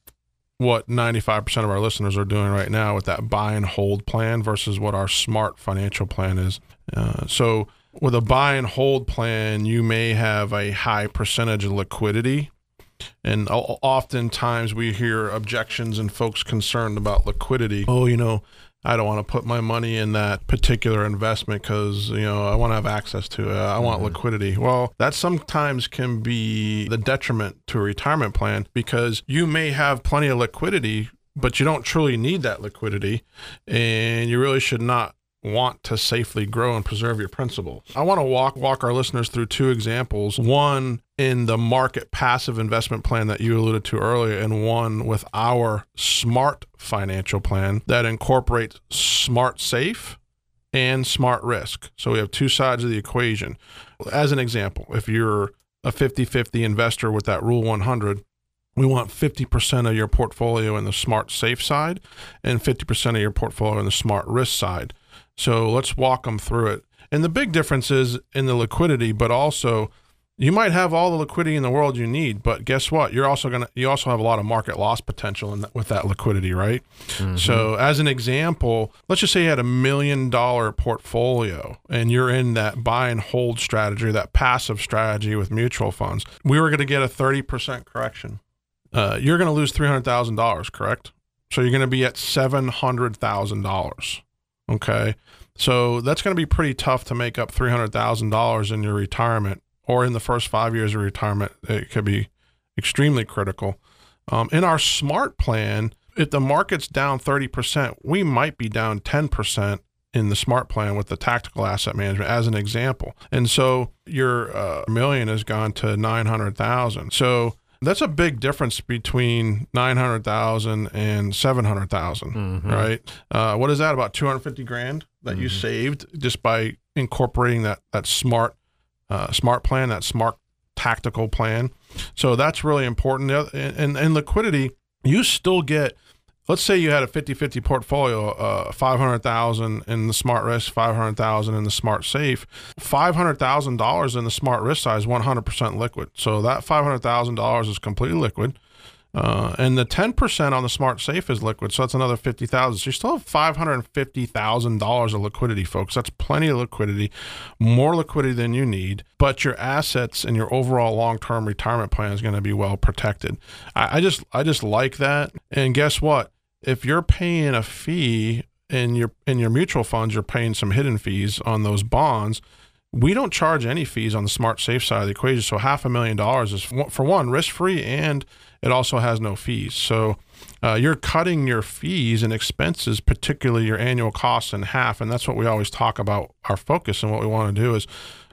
what 95% of our listeners are doing right now with that buy and hold plan versus what our smart financial plan is. Uh, so, with a buy and hold plan, you may have a high percentage of liquidity. And oftentimes we hear objections and folks concerned about liquidity. Oh, you know, I don't want to put my money in that particular investment because you know I want to have access to it. I want mm-hmm. liquidity. Well, that sometimes can be the detriment to a retirement plan because you may have plenty of liquidity, but you don't truly need that liquidity, and you really should not want to safely grow and preserve your principles. I want to walk walk our listeners through two examples. One in the market passive investment plan that you alluded to earlier and one with our smart financial plan that incorporates smart safe and smart risk. So we have two sides of the equation. As an example, if you're a 50-50 investor with that rule 100, we want 50% of your portfolio in the smart safe side and 50% of your portfolio in the smart risk side. So let's walk them through it. And the big difference is in the liquidity, but also you might have all the liquidity in the world you need, but guess what? You're also gonna you also have a lot of market loss potential in that, with that liquidity, right? Mm-hmm. So, as an example, let's just say you had a million dollar portfolio and you're in that buy and hold strategy, that passive strategy with mutual funds. We were going to get a thirty percent correction. Uh, you're going to lose three hundred thousand dollars, correct? So you're going to be at seven hundred thousand dollars. Okay. So that's going to be pretty tough to make up $300,000 in your retirement or in the first five years of retirement. It could be extremely critical. Um, in our smart plan, if the market's down 30%, we might be down 10% in the smart plan with the tactical asset management as an example. And so your uh, million has gone to 900,000. So that's a big difference between 900,000 and 700,000, mm-hmm. right? Uh, what is that? About 250 grand that mm-hmm. you saved just by incorporating that, that smart, uh, smart plan, that smart tactical plan. So that's really important. And, and liquidity, you still get – let's say you had a 50-50 portfolio uh, 500000 in the smart risk 500000 in the smart safe $500000 in the smart risk size 100% liquid so that $500000 is completely liquid Uh, and the 10% on the smart safe is liquid, so that's another 50000 So you still have $550,000 of liquidity, folks. That's plenty of liquidity, more liquidity than you need, but your assets and your overall long-term retirement plan is going to be well protected. I, I just I just like that. And guess what? If you're paying a fee in your in your mutual funds, you're paying some hidden fees on those bonds we don't charge any fees on the smart safe side of the equation. So half a million dollars is for one risk free, and it also has no fees. So uh, you're cutting your fees and expenses, particularly your annual costs, in half. And that's what we always talk about. Our focus and what we want to do is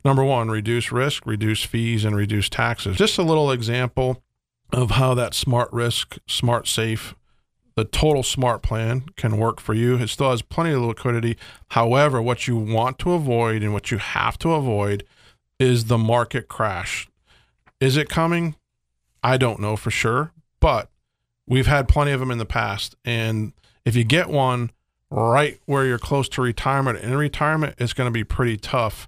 number one, reduce risk, reduce fees, and reduce taxes. Just a little example of how that smart risk, smart safe the total smart plan can work for you. It still has plenty of liquidity. However, what you want to avoid and what you have to avoid is the market crash. Is it coming? I don't know for sure, but we've had plenty of them in the past. And if you get one right where you're close to retirement, in retirement, it's going to be pretty tough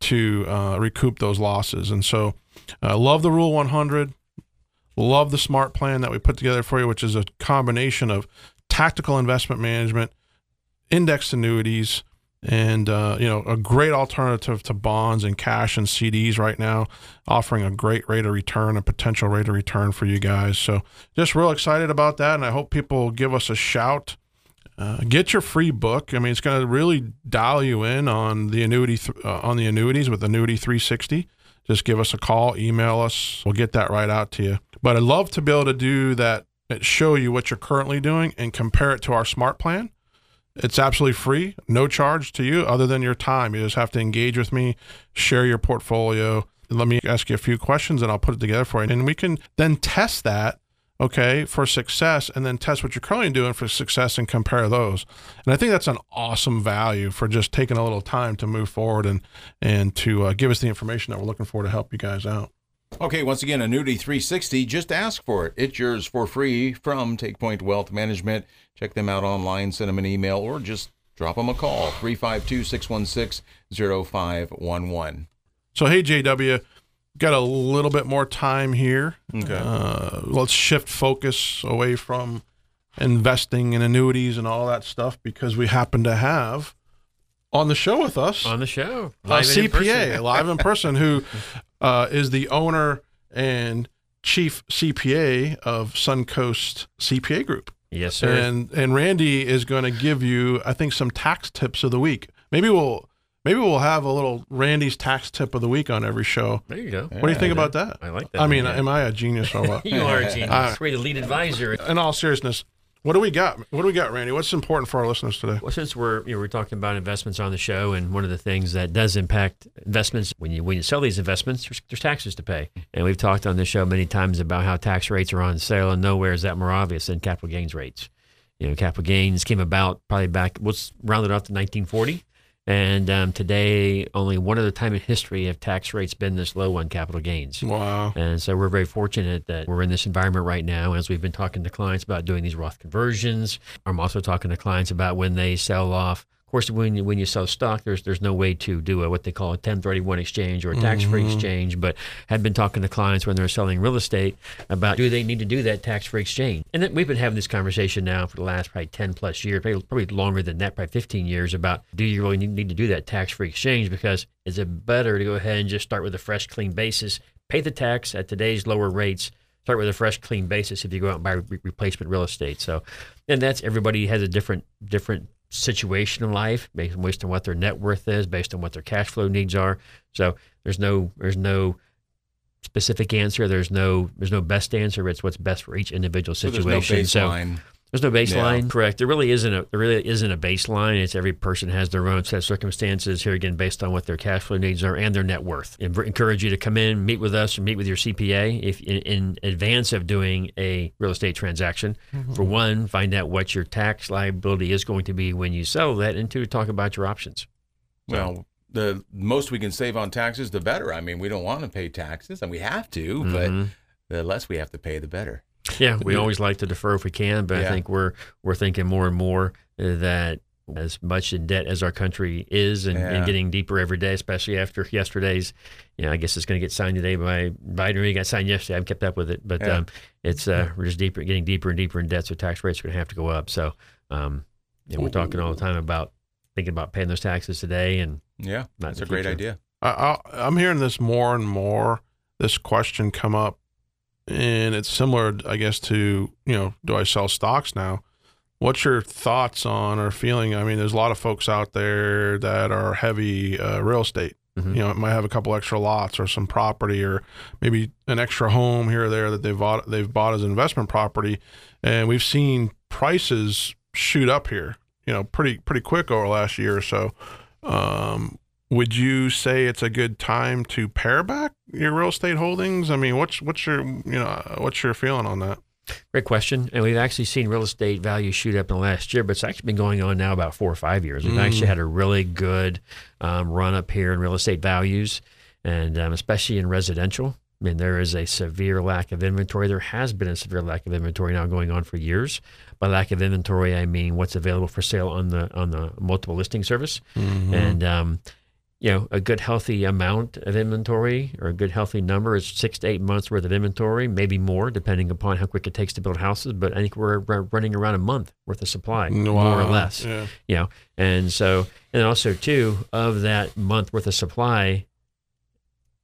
to uh, recoup those losses. And so, uh, love the Rule 100. Love the smart plan that we put together for you, which is a combination of tactical investment management, indexed annuities, and uh, you know a great alternative to bonds and cash and CDs right now, offering a great rate of return, a potential rate of return for you guys. So just real excited about that, and I hope people give us a shout. Uh, get your free book. I mean, it's going to really dial you in on the annuity th- uh, on the annuities with Annuity 360 just give us a call, email us. We'll get that right out to you. But I'd love to be able to do that, show you what you're currently doing and compare it to our smart plan. It's absolutely free, no charge to you other than your time. You just have to engage with me, share your portfolio. And let me ask you a few questions and I'll put it together for you. And we can then test that okay, for success, and then test what you're currently doing for success and compare those. And I think that's an awesome value for just taking a little time to move forward and and to uh, give us the information that we're looking for to help you guys out. Okay, once again, Annuity 360, just ask for it. It's yours for free from TakePoint Wealth Management. Check them out online, send them an email, or just drop them a call 352 616 0511. So, hey, JW, got a little bit more time here. Okay. Uh, let's shift focus away from investing in annuities and all that stuff because we happen to have on the show with us on the show a CPA live in person who uh, is the owner and chief CPA of Suncoast CPA Group. Yes, sir. And and Randy is going to give you, I think, some tax tips of the week. Maybe we'll Maybe we'll have a little Randy's tax tip of the week on every show. There you go. What do you think about that? I like that. I mean, am I a genius or what? you are a genius. Uh, We're the lead advisor. In all seriousness, what do we got? What do we got, Randy? What's important for our listeners today? Well, since we're you know, we're talking about investments on the show, and one of the things that does impact investments when you when you sell these investments, there's, there's taxes to pay. And we've talked on the show many times about how tax rates are on sale, and nowhere is that more obvious than capital gains rates. You know, capital gains came about probably back what's rounded off to 1940 and um, today, only one other time in history have tax rates been this low on capital gains. Wow. And so we're very fortunate that we're in this environment right now. As we've been talking to clients about doing these Roth conversions, I'm also talking to clients about when they sell off of course, when you, when you sell stock, there's there's no way to do a, what they call a 1031 exchange or a tax-free mm-hmm. exchange. But had been talking to clients when they're selling real estate about do they need to do that tax-free exchange? And then we've been having this conversation now for the last probably 10 plus years, probably longer than that, probably 15 years about do you really need to do that tax-free exchange? Because is it better to go ahead and just start with a fresh, clean basis, pay the tax at today's lower rates? Start with a fresh, clean basis if you go out and buy re- replacement real estate. So, and that's everybody has a different different situation in life based on what their net worth is, based on what their cash flow needs are. So there's no there's no specific answer. There's no there's no best answer. It's what's best for each individual situation. So, no so there's no baseline, yeah. correct? There really isn't a there really isn't a baseline. It's every person has their own set of circumstances here again based on what their cash flow needs are and their net worth. I encourage you to come in, meet with us, or meet with your CPA if in, in advance of doing a real estate transaction. Mm-hmm. For one, find out what your tax liability is going to be when you sell that, and two, talk about your options. Well, the most we can save on taxes, the better. I mean, we don't want to pay taxes, and we have to, mm-hmm. but the less we have to pay, the better. Yeah, we always like to defer if we can, but yeah. I think we're we're thinking more and more that as much in debt as our country is and, yeah. and, getting deeper every day, especially after yesterday's. You know, I guess it's going to get signed today by Biden. It got signed yesterday. I haven't kept up with it, but yeah. um, it's uh, we're just deeper, getting deeper and deeper in debt. So tax rates are going to have to go up. So um, you know, we're talking all the time about thinking about paying those taxes today, and yeah, that's a great idea. I, I'm hearing this more and more. This question come up, and it's similar, I guess, to you know, do I sell stocks now? What's your thoughts on or feeling? I mean, there's a lot of folks out there that are heavy uh, real estate. Mm-hmm. You know, it might have a couple extra lots or some property, or maybe an extra home here or there that they've bought they've bought as investment property, and we've seen prices shoot up here. You know, pretty pretty quick over the last year or so. Um, would you say it's a good time to pare back your real estate holdings? I mean, what's what's your you know what's your feeling on that? Great question. And we've actually seen real estate values shoot up in the last year, but it's actually been going on now about four or five years. We've mm. actually had a really good um, run up here in real estate values, and um, especially in residential. I mean, there is a severe lack of inventory. There has been a severe lack of inventory now going on for years. By lack of inventory, I mean what's available for sale on the on the multiple listing service, mm-hmm. and um, you know, a good healthy amount of inventory or a good healthy number is six to eight months worth of inventory, maybe more, depending upon how quick it takes to build houses. But I think we're, running around a month worth of supply, wow. more or less. Yeah. You know, and so, and also too, of that month worth of supply,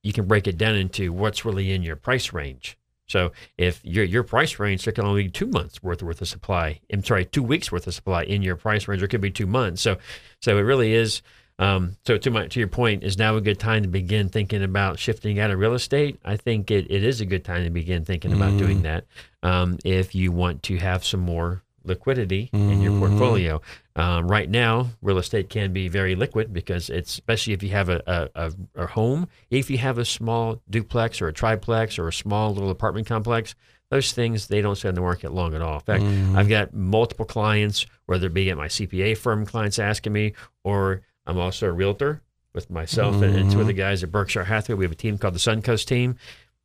you can break it down into what's really in your price range. So if your your price range, there can only be two months worth worth of supply. I'm sorry, two weeks worth of supply in your price range. Or it could be two months. So, so it really is um, so to my to your point, is now a good time to begin thinking about shifting out of real estate? I think it, it is a good time to begin thinking about mm. doing that. Um, if you want to have some more liquidity mm. in your mm-hmm. portfolio. Um, right now, real estate can be very liquid because it's especially if you have a, a, a, home, if you have a small duplex or a triplex or a small little apartment complex, those things they don't stay on the market long at all. In fact, mm. I've got multiple clients, whether it be at my CPA firm clients asking me or I'm also a realtor with myself mm-hmm. and, and, two of the mm-hmm. guys at Berkshire Hathaway. We have a team called the Suncoast team.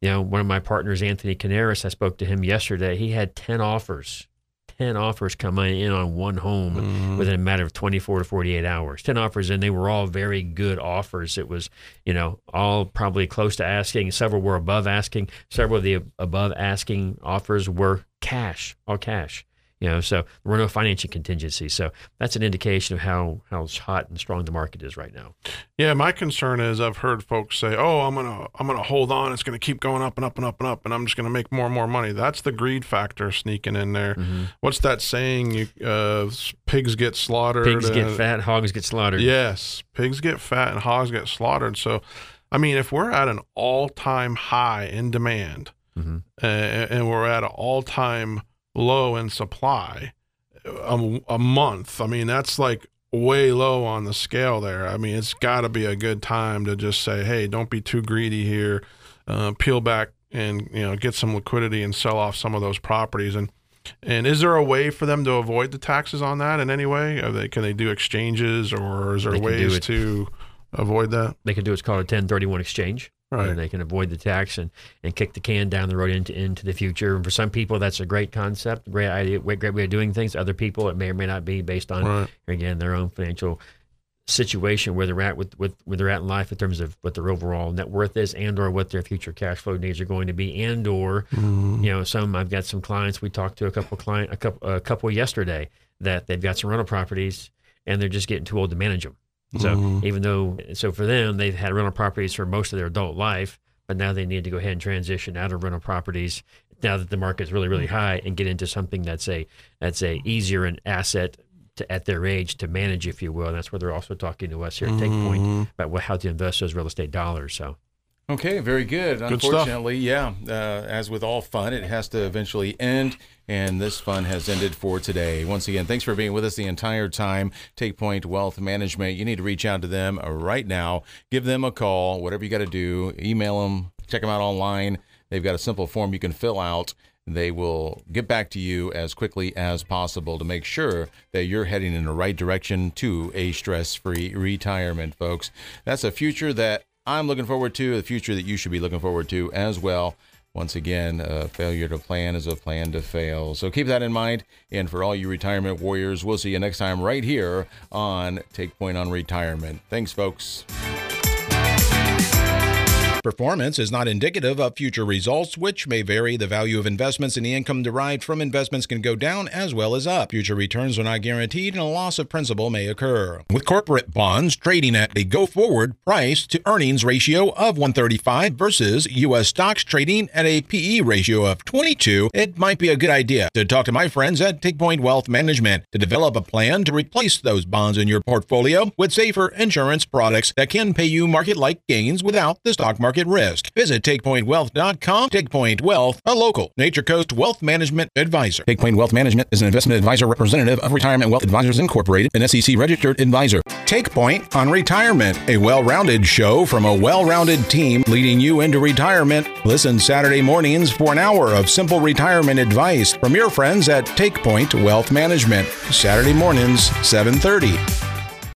You know, one of my partners, Anthony Canaris, I spoke to him yesterday. He had 10 offers, 10 offers coming in on one home mm-hmm. within a matter of 24 to 48 hours. 10 offers, and they were all very good offers. It was, you know, all probably close to asking. Several were above asking. Several of the above asking offers were cash, all cash. You know, so there were no financing contingencies. So that's an indication of how how hot and strong the market is right now. Yeah, my concern is I've heard folks say, "Oh, I'm gonna I'm gonna hold on. It's gonna keep going up and up and up and up, and I'm just gonna make more and more money." That's the greed factor sneaking in there. Mm-hmm. What's that saying? You, uh, pigs get slaughtered. Pigs get fat. Hogs get slaughtered. Yes, pigs get fat and hogs get slaughtered. So, I mean, if we're at an all time high in demand, mm-hmm. uh, and we're at an all time low in supply a, a month. I mean, that's like way low on the scale there. I mean, it's got to be a good time to just say, hey, don't be too greedy here. Uh, peel back and you know get some liquidity and sell off some of those properties. And and is there a way for them to avoid the taxes on that in any way? They, can they do exchanges or is there ways to avoid that? They can do what's called a 1031 exchange. Right. they can avoid the tax and, and kick the can down the road into into the future. And for some people, that's a great concept, great idea, great, great way of doing things. Other people, it may or may not be based on right. again their own financial situation where they're at with, with where they're at in life in terms of what their overall net worth is and or what their future cash flow needs are going to be and or mm. you know some I've got some clients we talked to a couple client a couple a couple yesterday that they've got some rental properties and they're just getting too old to manage them so mm-hmm. even though, so for them, they've had rental properties for most of their adult life, but now they need to go ahead and transition out of rental properties now that the market is really, really mm-hmm. high and get into something that's a that's a easier an asset to, at their age to manage, if you will. And that's where they're also talking to us here at Take Point mm-hmm. about how to invest those real estate dollars. So. Okay, very good. good Unfortunately, yeah, uh, as with all fun, it has to eventually end, and this fun has ended for today. Once again, thanks for being with us the entire time. Take Point Wealth Management. You need to reach out to them right now. Give them a call, whatever you got to do. Email them, check them out online. They've got a simple form you can fill out. They will get back to you as quickly as possible to make sure that you're heading in the right direction to a stress free retirement, folks. That's a future that I'm looking forward to, the future that you should be looking forward to as well. once again, a failure to plan is a plan to fail. So keep that in mind. And for all you retirement warriors, we'll see you next time right here on Take Point on Retirement. Thanks, folks. Performance is not indicative of future results, which may vary. The value of investments and the income derived from investments can go down as well as up. Future returns are not guaranteed, and a loss of principal may occur. With corporate bonds trading at a go forward price to earnings ratio of 135 versus U.S. stocks trading at a PE ratio of 22, it might be a good idea to talk to my friends at TakePoint Wealth Management to develop a plan to replace those bonds in your portfolio with safer insurance products that can pay you market like gains without the stock market market risk. Visit TakePointWealth.com. TakePoint Wealth, a local Nature Coast Wealth Management advisor. TakePoint Wealth Management is an investment advisor representative of Retirement Wealth Advisors Incorporated, an SEC registered advisor. TakePoint on Retirement, a well rounded show from a well rounded team leading you into retirement. Listen Saturday mornings for an hour of simple retirement advice from your friends at TakePoint Wealth Management. Saturday mornings, 730.